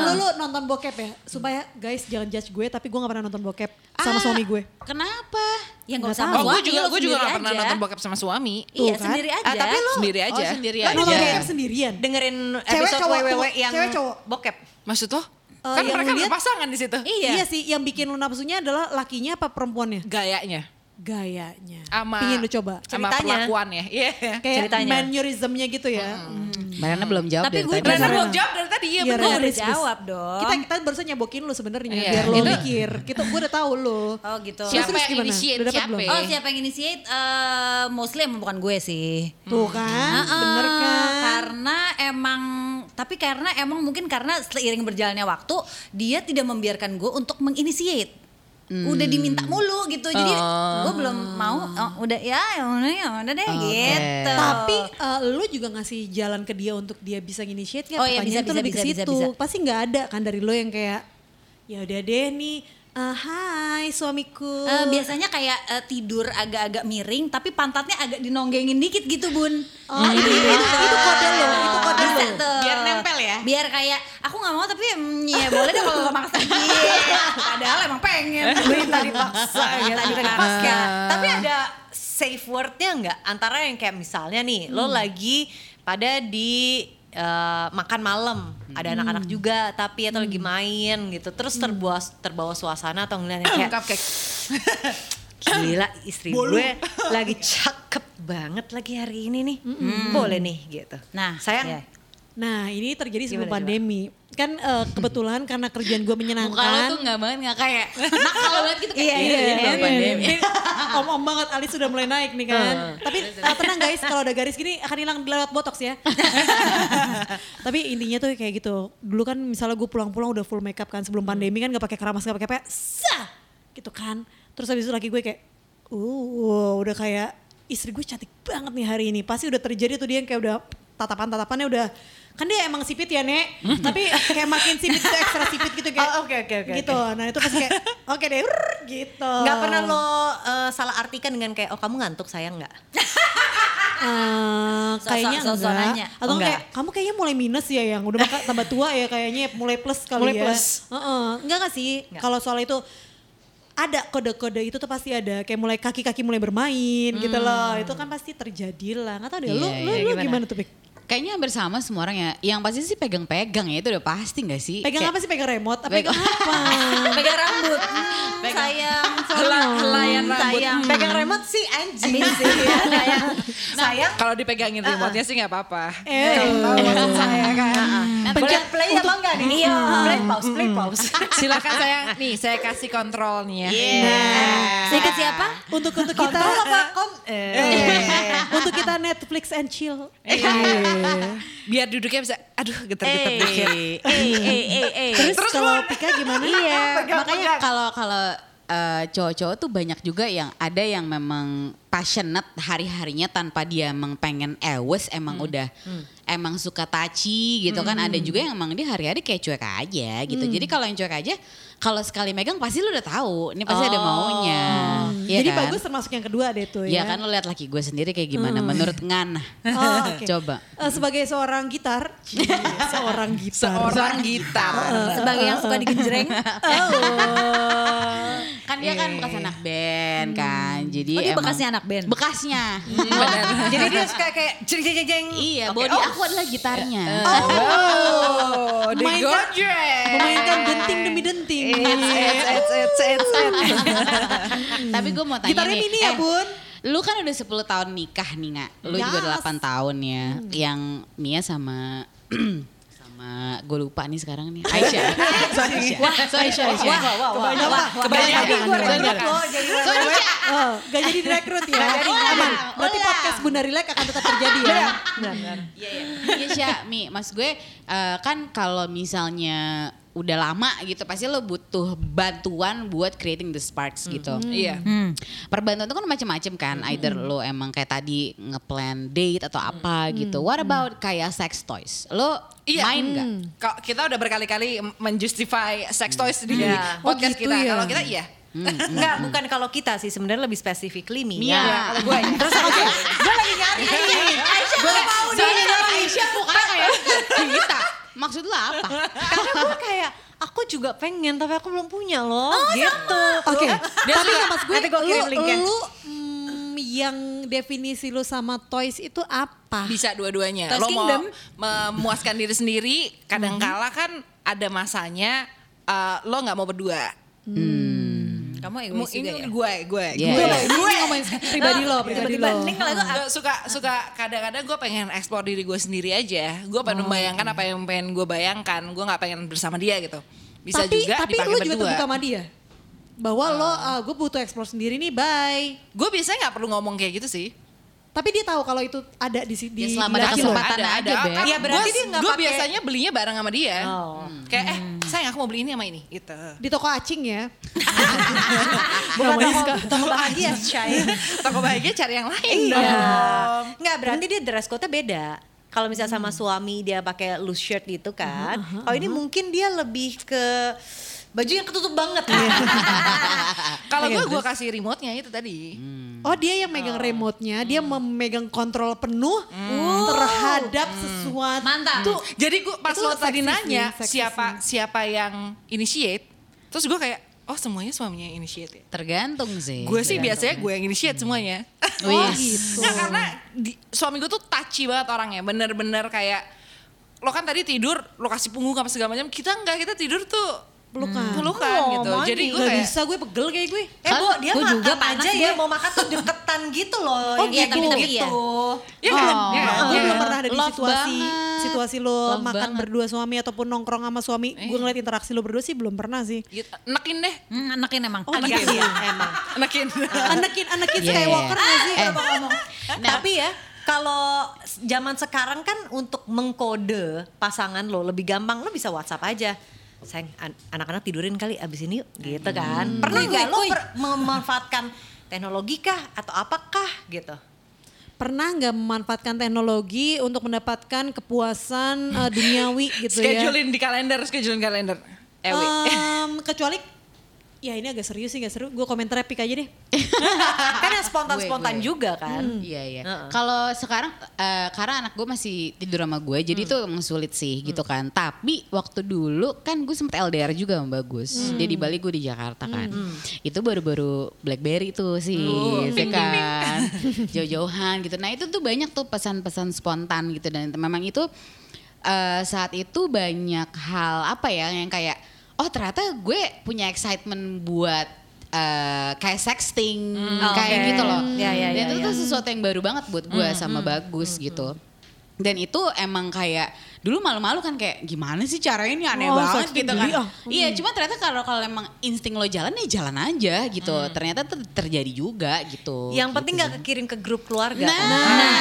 Lu, lu nonton bokep ya? Supaya guys jangan judge gue tapi gue gak pernah nonton bokep sama Ah, suami gue. Kenapa? Ya Nggak usah tahu. Oh, sama gue juga gue juga gak pernah aja. nonton bokep sama suami. Iya, kan? sendiri aja. Ah, tapi lu Oh, sendiri aja. sendiri Lo nonton aja. bokep sendirian? dengerin Cewek episode cowok, WWW tunggu, yang cewek cowok. bokep Maksud lo? Eh, kan yang mereka berpasangan di situ. Iya. Iya sih, yang bikin lu nafsunya adalah lakinya apa perempuannya? Gayanya. Gayanya. Sama Pingin lu coba. sama Ceritanya. perlakuannya. Iya. Kayak ceritanya. mannerismnya gitu ya. Hmm. Mbak Rena belum jawab Tapi dari gue tadi. Rena Rena. belum jawab dari tadi. Iya Iya, bener. Gue udah jawab dong. Kita kita barusan nyabokin lu sebenarnya Iya. biar lo Itu- mikir. Kita gue udah tahu lo. Oh gitu. Siapa terus yang initiate siapa belum? ya? Oh siapa yang initiate? Eh, mostly emang bukan gue sih. Tuh kan, Heeh, bener kan? Karena emang, tapi karena emang mungkin karena seiring berjalannya waktu, dia tidak membiarkan gue untuk menginisiate. Udah diminta mulu gitu, jadi gue belum mau. Oh, udah ya, ya udah ya udah deh Oke. gitu. Tapi eh, lu juga ngasih jalan ke dia untuk dia bisa initiate nggak? Oh iya, bisa, tuh bisa, lebih bisa, ke bisa, situ. bisa. Pasti nggak ada kan dari lo yang kayak ya udah deh nih "Ah, hai suamiku. Eh, biasanya kayak eh, tidur agak-agak miring tapi pantatnya agak dinonggengin dikit gitu bun. Oh, itu, itu, itu, itu kode lo, itu kode lo. Biar nempel ya? Biar kayak aku nggak mau tapi mm, ya boleh deh kalau lo maksa. Iya. Padahal emang pengen. Berita dipaksa gitu. Berita Berita dipaksa. Tapi ada safe wordnya nggak? Antara yang kayak misalnya nih, lo lagi pada di eh, makan malam, ada anak-anak juga, tapi atau lagi main gitu, terus terbawa terbawa suasana atau ngeliat yang kayak Cupcake. gila istri gue lagi cakep banget lagi hari ini nih, boleh nih gitu. Nah, sayang. iya. Nah ini terjadi sebelum Gimana, pandemi. Kan eh, kebetulan karena kerjaan gue menyenangkan. Muka lo tuh nggak banget nggak kayak nakal banget gitu kayak Iya, iya, gitu, iya, pandemi. Ini Om-om banget Alis sudah mulai naik nih kan. Tapi eh, tenang guys, kalau ada garis gini akan hilang lewat botox ya. Tapi intinya tuh kayak gitu. Dulu kan misalnya gue pulang-pulang udah full makeup kan sebelum pandemi kan gak pakai keramas gak pakai apa, sah gitu kan. Terus habis itu laki gue kayak, uh udah kayak istri gue cantik banget nih hari ini. Pasti udah terjadi tuh dia yang kayak udah tatapan-tatapannya udah kan dia emang sipit ya nek tapi kayak makin sipit tuh ekstra sipit gitu kayak Oh, oke, oke, oke, gitu nah itu pasti kayak oke deh rrr, gitu Nggak pernah lo eh, salah artikan dengan kayak oh kamu ngantuk sayang nggak? Eh, kayaknya Sosok- sosok enggak. nanya. Atau Oh, kayak enggak. kamu kayaknya mulai minus ya yang udah maka tambah tua ya kayaknya mulai plus kali Mulai ya. plus. Heeh. Enggak enggak sih? Kalau soal itu ada kode-kode itu tuh pasti ada kayak mulai kaki-kaki mulai bermain gitu loh. Itu kan pasti terjadi lah. Enggak tahu deh lu Iya, lu, iya, lu gimana? gimana tuh, Pik? Kayaknya hampir sama semua orang ya. Yang pasti sih pegang-pegang ya itu udah pasti gak sih? Pegang Kayak- apa sih? Pegang remote? Apa Pegang- pegang apa? Pegang rambut. Hmm, sayang. Hela- helayan rambut. Sayang. Pegang remote sih anjing. Sih. sayang. sayang. Kalau dipegangin remote-nya sih nggak apa-apa. Eh. Kalau tahu maksud saya kan. Pencet play apa enggak nih? Iya. Play pause, play pause. Silakan saya nih saya kasih kontrolnya. Sedikit siapa? Untuk untuk kita Kontrol apa kon? Eh. untuk kita Netflix and chill. Biar duduknya bisa aduh getar-getar dikit. Eh, eh, eh, eh. Terus, kalau Pika gimana? Iya, makanya kalau kalau eh, cowok-cowok tuh banyak juga yang ada yang memang passionate hari-harinya tanpa dia emang pengen ewes emang udah emang suka taci gitu kan. Ada juga yang emang dia hari-hari kayak cuek aja gitu. Jadi kalau yang cuek aja kalau sekali megang pasti lu udah tahu ini pasti ada maunya Iya Jadi kan? bagus termasuk yang kedua deh tuh ya ya. kan lu lihat laki gue sendiri kayak gimana menurut Ngana Oh, oke. coba Eh, sebagai seorang gitar, seorang gitar. Seorang gitar. Sebagai yang suka digenjreng. Oh. kan dia kan bekas anak band kan jadi Oh, dia emang- bekasnya anak band? bekasnya Jadi dia suka kayak jeng jeng jeng. Iya, Oke, body oh. aku adalah gitarnya. Oh, Mainkan- digojek. Memainkan denting demi denting. Tapi gue mau tanya Gitarnya nih. mini ya, eh, Bun? Lu kan udah 10 tahun nikah nih, Nggak? Lu juga Yes. 8 tahun ya. Yang Mia sama sama gue lupa nih sekarang nih. Aisyah. sorry, Aisyah. sorry, sorry, Aisyah. Wah, wah, wah. Kebanyakan. wah. Kebanyakan. Kebanyakan. Aisyah. Oh, gak jadi direkrut ya? jadi, Aman. Berarti podcast Bunda Rilek akan tetap terjadi ya? Iya Syah, Mi, mas gue eh, kan kalau misalnya udah lama gitu pasti lo butuh bantuan buat creating the sparks gitu. Iya. Perbantuan itu kan macam-macam kan, either lo emang kayak tadi ngeplan date atau apa gitu. What about kayak sex toys? Lo Iya. main nggak? Kok kita udah berkali-kali menjustify sex toys di Iya. podcast Oh, gitu kita. ya? Kalau kita iya. Enggak, bukan kalau kita sih sebenarnya lebih specifically Mia. Mia. Kalau gue terus oke, gue lagi nyari. Aisyah gue mau nih. Aisyah mukanya kayak kita. Maksud lo apa? Karena gue kayak aku juga pengen tapi aku belum punya loh. gitu. Oke, Dia tapi suka. mas gue, Nanti gue kirim lu, linknya. lu mm, yang definisi lu sama toys itu apa? Bisa dua-duanya. Lo mau memuaskan diri sendiri, kadang kala kan ada masanya eh, lo nggak mau berdua. Kamu Mu- egois juga ini ya? gue, gue, Iya. gue. Gue, gue ngomongin pribadi lo, pribadi lo. gue Gak suka suka kadang-kadang gue pengen eksplor diri gue sendiri aja. Gue pengen membayangkan apa yang pengen gue bayangkan. Gue nggak pengen bersama dia gitu. Bisa tapi, juga tapi dipakai lu juga berdua. terbuka sama dia? Bahwa lo, ah, gue butuh explore sendiri nih, bye. Gue biasanya nggak perlu ngomong kayak gitu sih. Tapi dia tahu kalau itu ada di si- di Ya, selama ada kesempatan. aja, Beb. Kan Iya, berarti gua- dia nggak Gue pakai- biasanya belinya bareng sama dia. Oh. Kayak eh sayang aku mau beli ini sama ini gitu. Di toko acing ya. Bukan toko, toko bahagia, Shay. Toko bahagia cari yang lain Iya. dong. Enggak, berarti dia dress code-nya beda. Kalau misalnya sama suami dia pakai loose shirt gitu kan. Kalau ini mungkin dia lebih ke baju yang ketutup banget. Kalau gue gue kasih remote-nya itu tadi. Oh dia yang megang remote-nya, dia memegang kontrol penuh terhadap sesuatu. Mantap. Tuh, Jadi gue pas lo tadi nanya siapa siapa yang initiate, terus gue kayak oh semuanya suaminya yang initiate ya. Tergantung sih. Gue sih Tergantung. biasanya gue yang initiate semuanya. Oh, gitu. Nggak, karena di- suami gue tuh touchy banget orangnya, bener-bener kayak lo kan tadi tidur, lo kasih punggung apa segala macam, kita enggak, kita tidur tuh pelukan. pelukan Oh, gitu. mandi. Jadi gue kayak bisa gue pegel kayak gue. Eh bu, dia Gua makan juga aja gue. ya, mau makan tuh deketan gitu loh. Oh, yang iya, gitu. tapi- tapi iya. ya kan, Oh. ya gue ya belum pernah ada di Love situasi banget. situasi lo Love makan banget. berdua suami ataupun nongkrong sama suami. Gue ngeliat interaksi lo berdua sih belum pernah sih. Gitu. Enakin deh, Hmm, enakin emang. Oh Anak gitu ya? ya emang. enakin. Anakin anakin Iya, Skywalker iya. gak sih? Eh. Apa ngomong? Tapi ya kalau zaman sekarang kan untuk mengkode pasangan lo lebih gampang, lo bisa WhatsApp aja. Sayang, an- anak-anak tidurin kali abis ini yuk, gitu kan. Pernah Kuy, nggak lo per- memanfaatkan teknologi kah atau apakah gitu? Pernah nggak memanfaatkan teknologi untuk mendapatkan kepuasan eh, duniawi gitu ya? Schedulein di kalender, schedulein kalender. Ewi. Em, kecuali ya ini agak serius sih gak seru. Gue komentar epic aja deh. kan yang spontan-spontan Gue, gue. juga kan. Iya iya. Heeh. Kalau sekarang eh, karena anak gue masih tidur sama gue, jadi itu emang sulit sih gitu kan. Tapi waktu dulu kan gue sempet LDR juga sama bagus. Dia di Bali, gue di Jakarta kan. Itu baru-baru BlackBerry tuh sih, ya kan. Jauh-jauhan gitu. Nah itu tuh banyak tuh pesan-pesan spontan gitu dan memang itu eh, saat itu banyak hal apa ya yang kayak oh ternyata gue punya excitement buat eh, kayak sexting kayak oke. gitu loh. Ya, ya, Dan ya, itu ya. tuh sesuatu yang baru banget buat gue sama bagus gitu. Dan itu emang kayak dulu malu-malu kan kayak gimana sih caranya ini aneh Oh, banget gitu kan. geli, ah. Iya, cuma ternyata kalau kalau emang insting lo jalan ya jalan aja gitu. Ternyata ter- terjadi juga gitu. Yang penting Gitu nggak kekirim ke grup keluarga. Nah, kan?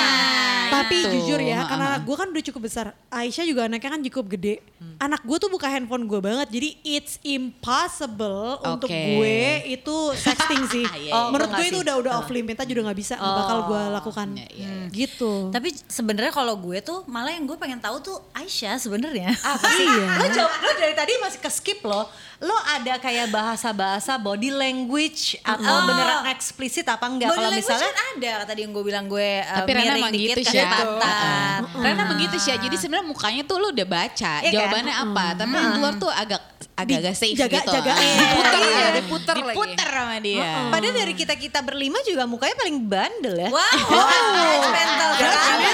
Tapi itu. jujur ya, karena anak gue kan udah cukup besar. Aisyah juga anaknya kan cukup gede. Anak gue tuh buka handphone gue banget. Jadi it's impossible untuk Oke. gue itu sexting sih. Iya, iya. Menurut Oh, gue nggak itu udah udah off limit juga nggak bisa, nggak bakal gue lakukan. Iya, iya, iya. Gitu. Tapi sebenarnya kalau gue tuh malah yang gue pengen tahu tuh Aisyah sebenarnya. Apa sih? Iya. Lo jawab, lo dari tadi masih ke skip lo. Lo ada kayak bahasa-bahasa body language atau Oh. beneran eksplisit apa enggak? Kalau misalnya kan ada tadi yang gue bilang gue uh, Tapi miring emang dikit gitu kasih sih. pantat. Karena begitu sih. Jadi sebenarnya mukanya tuh lo udah baca Iya kan? jawabannya apa, tapi yang keluar tuh agak agak-agak safe jaga- gitu. jaga. Ah. Diputer Iya. ya, diputer lagi. Diputer sama dia. Padahal dari kita kita berlima juga mukanya paling bandel ya. Wow, judgmental sekali.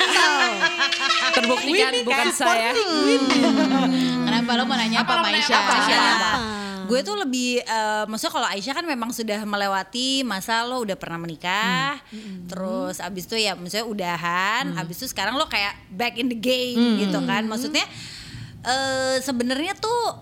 Terbuktikan bukan saya. Kenapa lo mau nanya apa, Apa Aisyah? apa? Aisyah? Apa? Gue tuh lebih, eh, maksudnya kalau Aisyah kan memang sudah melewati masa lo udah pernah menikah, terus abis itu ya maksudnya udahan, abis itu sekarang lo kayak back in the game gitu kan, maksudnya eh, sebenarnya tuh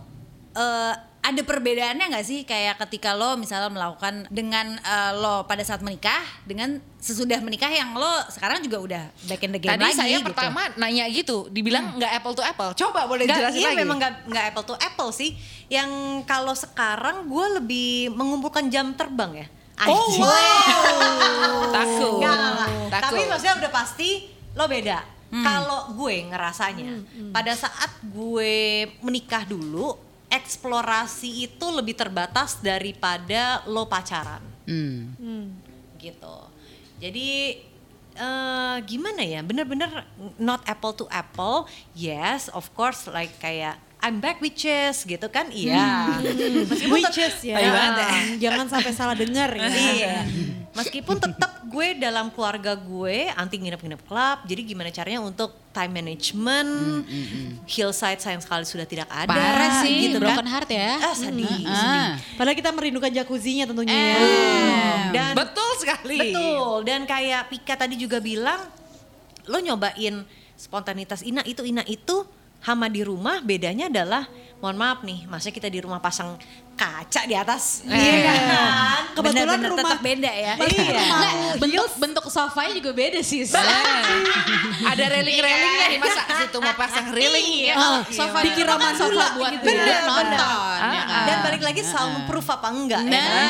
eh, ada perbedaannya nggak sih kayak ketika lo misalnya melakukan dengan eh, lo pada saat menikah dengan sesudah menikah yang lo sekarang juga udah back in the game Tadi lagi saya gitu. pertama nanya gitu, dibilang nggak apple to apple. Coba boleh Nggak, jelasin iya lagi. memang nggak apple to apple sih. Yang kalau sekarang gue lebih mengumpulkan jam terbang ya. Oh, Anjing. Takut. Nggak, nggak, nggak. Takut. Tapi maksudnya udah pasti lo beda. Kalau gue ngerasanya pada saat gue menikah dulu eksplorasi itu lebih terbatas daripada lo pacaran Hmm. gitu. Jadi eh gimana ya? Bener-bener not apple to apple. Yes, of course like kayak I'm back witches gitu kan? Iya. Meskipun tet- Witches ya. Ayo banget ya. Jangan sampai salah dengar ya. Iya. Meskipun tetap gue dalam keluarga gue anti nginep-nginep klub. Jadi gimana caranya untuk time management, hillside sayang sekali sudah tidak ada. Parah sih, gitu broken kan. heart ya. Ah, sedih, sedih. Ah. Padahal kita merindukan jacuzzinya tentunya ya. Dan Betul sekali. Betul. Dan kayak Pika tadi juga bilang, lo nyobain spontanitas ina itu ina itu hama di rumah bedanya adalah mohon maaf nih, masa kita di rumah pasang kaca di atas. Iya kan? Kebetulan Bener-bener rumah tetap beda ya. Iya. Nggak, bentuk bentuk sofanya juga beda sih. Ada railing-railingnya nih masa situ mau pasang railing Iya, ya. sofa dikira mah sofa buat gitu ya. nonton. Bener, ya kan? Dan balik lagi soundproof apa enggak ya Nah, kan?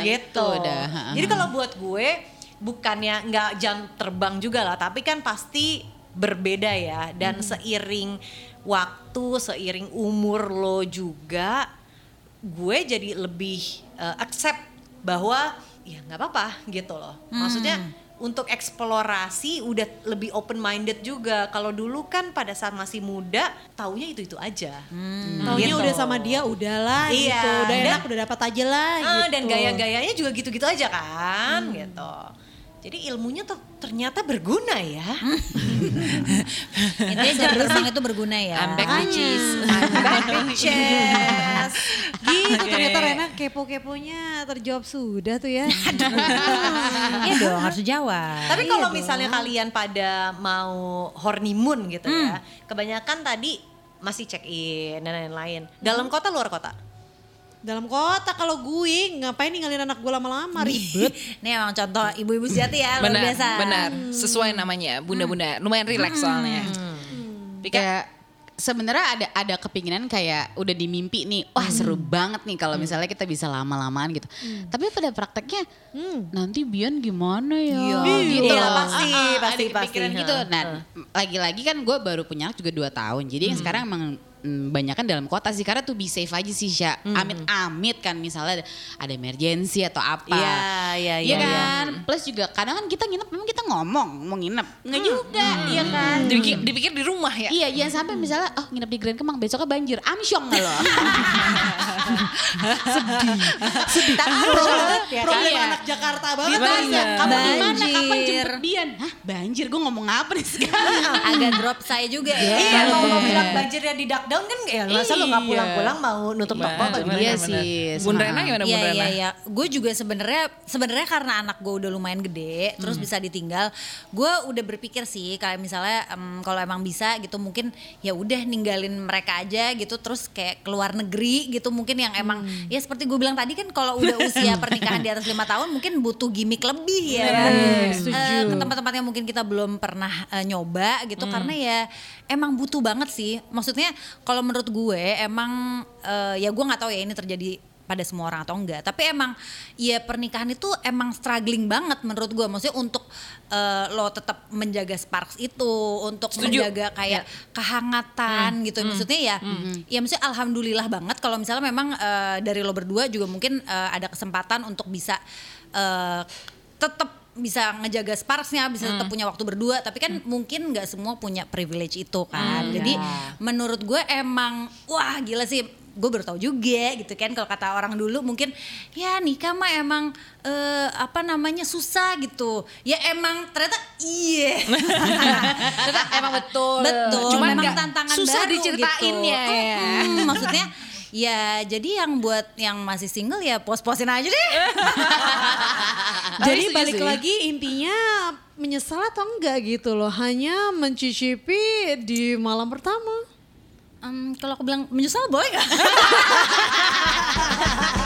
Gitu. itu udah. Jadi kalau buat gue bukannya nggak jam terbang juga lah, tapi kan pasti berbeda ya dan seiring waktu, seiring umur lo juga gue jadi lebih uh, accept bahwa ya nggak apa-apa gitu loh. Maksudnya untuk eksplorasi udah lebih open minded juga. Kalau dulu kan pada saat masih muda taunya itu itu aja. Taunya Gitu. udah sama dia udahlah Iya, gitu. Udah dan- enak udah dapat aja lah Ah, gitu. dan gaya-gayanya juga gitu-gitu aja kan gitu. Jadi ilmunya tuh ternyata berguna ya. Intinya jam terbang itu berguna ya. I'm back bitches. Bitches. Gitu ternyata Rena kepo-keponya terjawab sudah tuh ya. Iya dong harus jawab. Tapi kalau misalnya kalian pada mau honeymoon gitu ya, kebanyakan tadi masih check in dan lain-lain. Dalam kota luar kota? Dalam kota kalau gue ngapain ninggalin anak gue lama-lama ribet. Ini emang contoh ibu-ibu sejati ya luar Benar, biasa. benar. Sesuai namanya, bunda-bunda. Lumayan relax soalnya. Pika, kayak sebenarnya ada ada kepinginan kayak udah di mimpi nih wah seru banget nih kalau misalnya kita bisa lama-lamaan gitu. Tapi pada prakteknya nanti Bian gimana ya? Gitu. Iya, loh. pasti, Ah, ah, pasti, ada pasti. gitu. Nah lagi-lagi kan gue baru punya juga dua tahun. Jadi yang sekarang emang mm, banyak kan dalam kota sih karena tuh be safe aja sih Sya. Amit-amit kan misalnya ada, ada emergency atau apa. Iya, iya, Iya iya, kan? Plus juga kadang kan kita nginep memang kita ngomong mau nginep. Enggak juga, iya kan? dipikir, dipikir di rumah ya. Iya, jangan sampai misalnya oh nginep di Grand Kemang besoknya banjir. Amsyong nggak lo? Problem, ya, problem iya. anak Jakarta banget. Tanya. kamu di mana? Kapan jemput Bian? Hah, banjir. Gue ngomong apa nih sekarang? Agak drop saya juga ya. Iya, mau bilang banjirnya di duck down kan ya masa lu nggak Iya. pulang-pulang mau nutup toko Benar, apa benar, gimana? Iya sih, Bun sama. Rena gimana Bun Iya Rena? iya iya. Gue juga sebenarnya sebenarnya karena anak gue udah lumayan gede, terus bisa ditinggal. Gue udah berpikir sih kayak misalnya em, kalau emang bisa gitu mungkin ya udah ninggalin mereka aja gitu, terus kayak keluar negeri gitu mungkin yang emang ya seperti gue bilang tadi kan kalau udah usia pernikahan di atas lima tahun mungkin butuh gimmick lebih ya. Eh, ke tempat-tempat yang mungkin kita belum pernah eh, nyoba gitu karena ya emang butuh banget sih. Maksudnya kalau menurut gue emang eh, ya gue nggak tahu ya ini terjadi pada semua orang atau enggak. Tapi emang ya pernikahan itu emang struggling banget menurut gue. Maksudnya untuk eh, lo tetap menjaga sparks itu, untuk Setuju. menjaga kayak kehangatan gitu. Maksudnya ya, ya maksudnya alhamdulillah banget kalau misalnya memang eh, dari lo berdua juga mungkin eh, ada kesempatan untuk bisa eh, tetap bisa ngejaga sparksnya, bisa tetap punya waktu berdua. Tapi kan mungkin nggak semua punya privilege itu kan. Jadi menurut gue emang wah gila sih gue baru tahu juga gitu kan kalau kata orang dulu mungkin ya nikah mah emang eh, apa namanya susah gitu ya emang ternyata iya Ternyata emang betul. betul Cuman memang nggak tantangan susah baru diceritainnya gitu. ya. Mm-mm, maksudnya Ya, jadi yang buat yang masih single ya pos-posin aja deh. jadi balik lagi intinya menyesal atau enggak gitu loh, hanya mencicipi di malam pertama. Um, kalau aku bilang menyesal boy gak?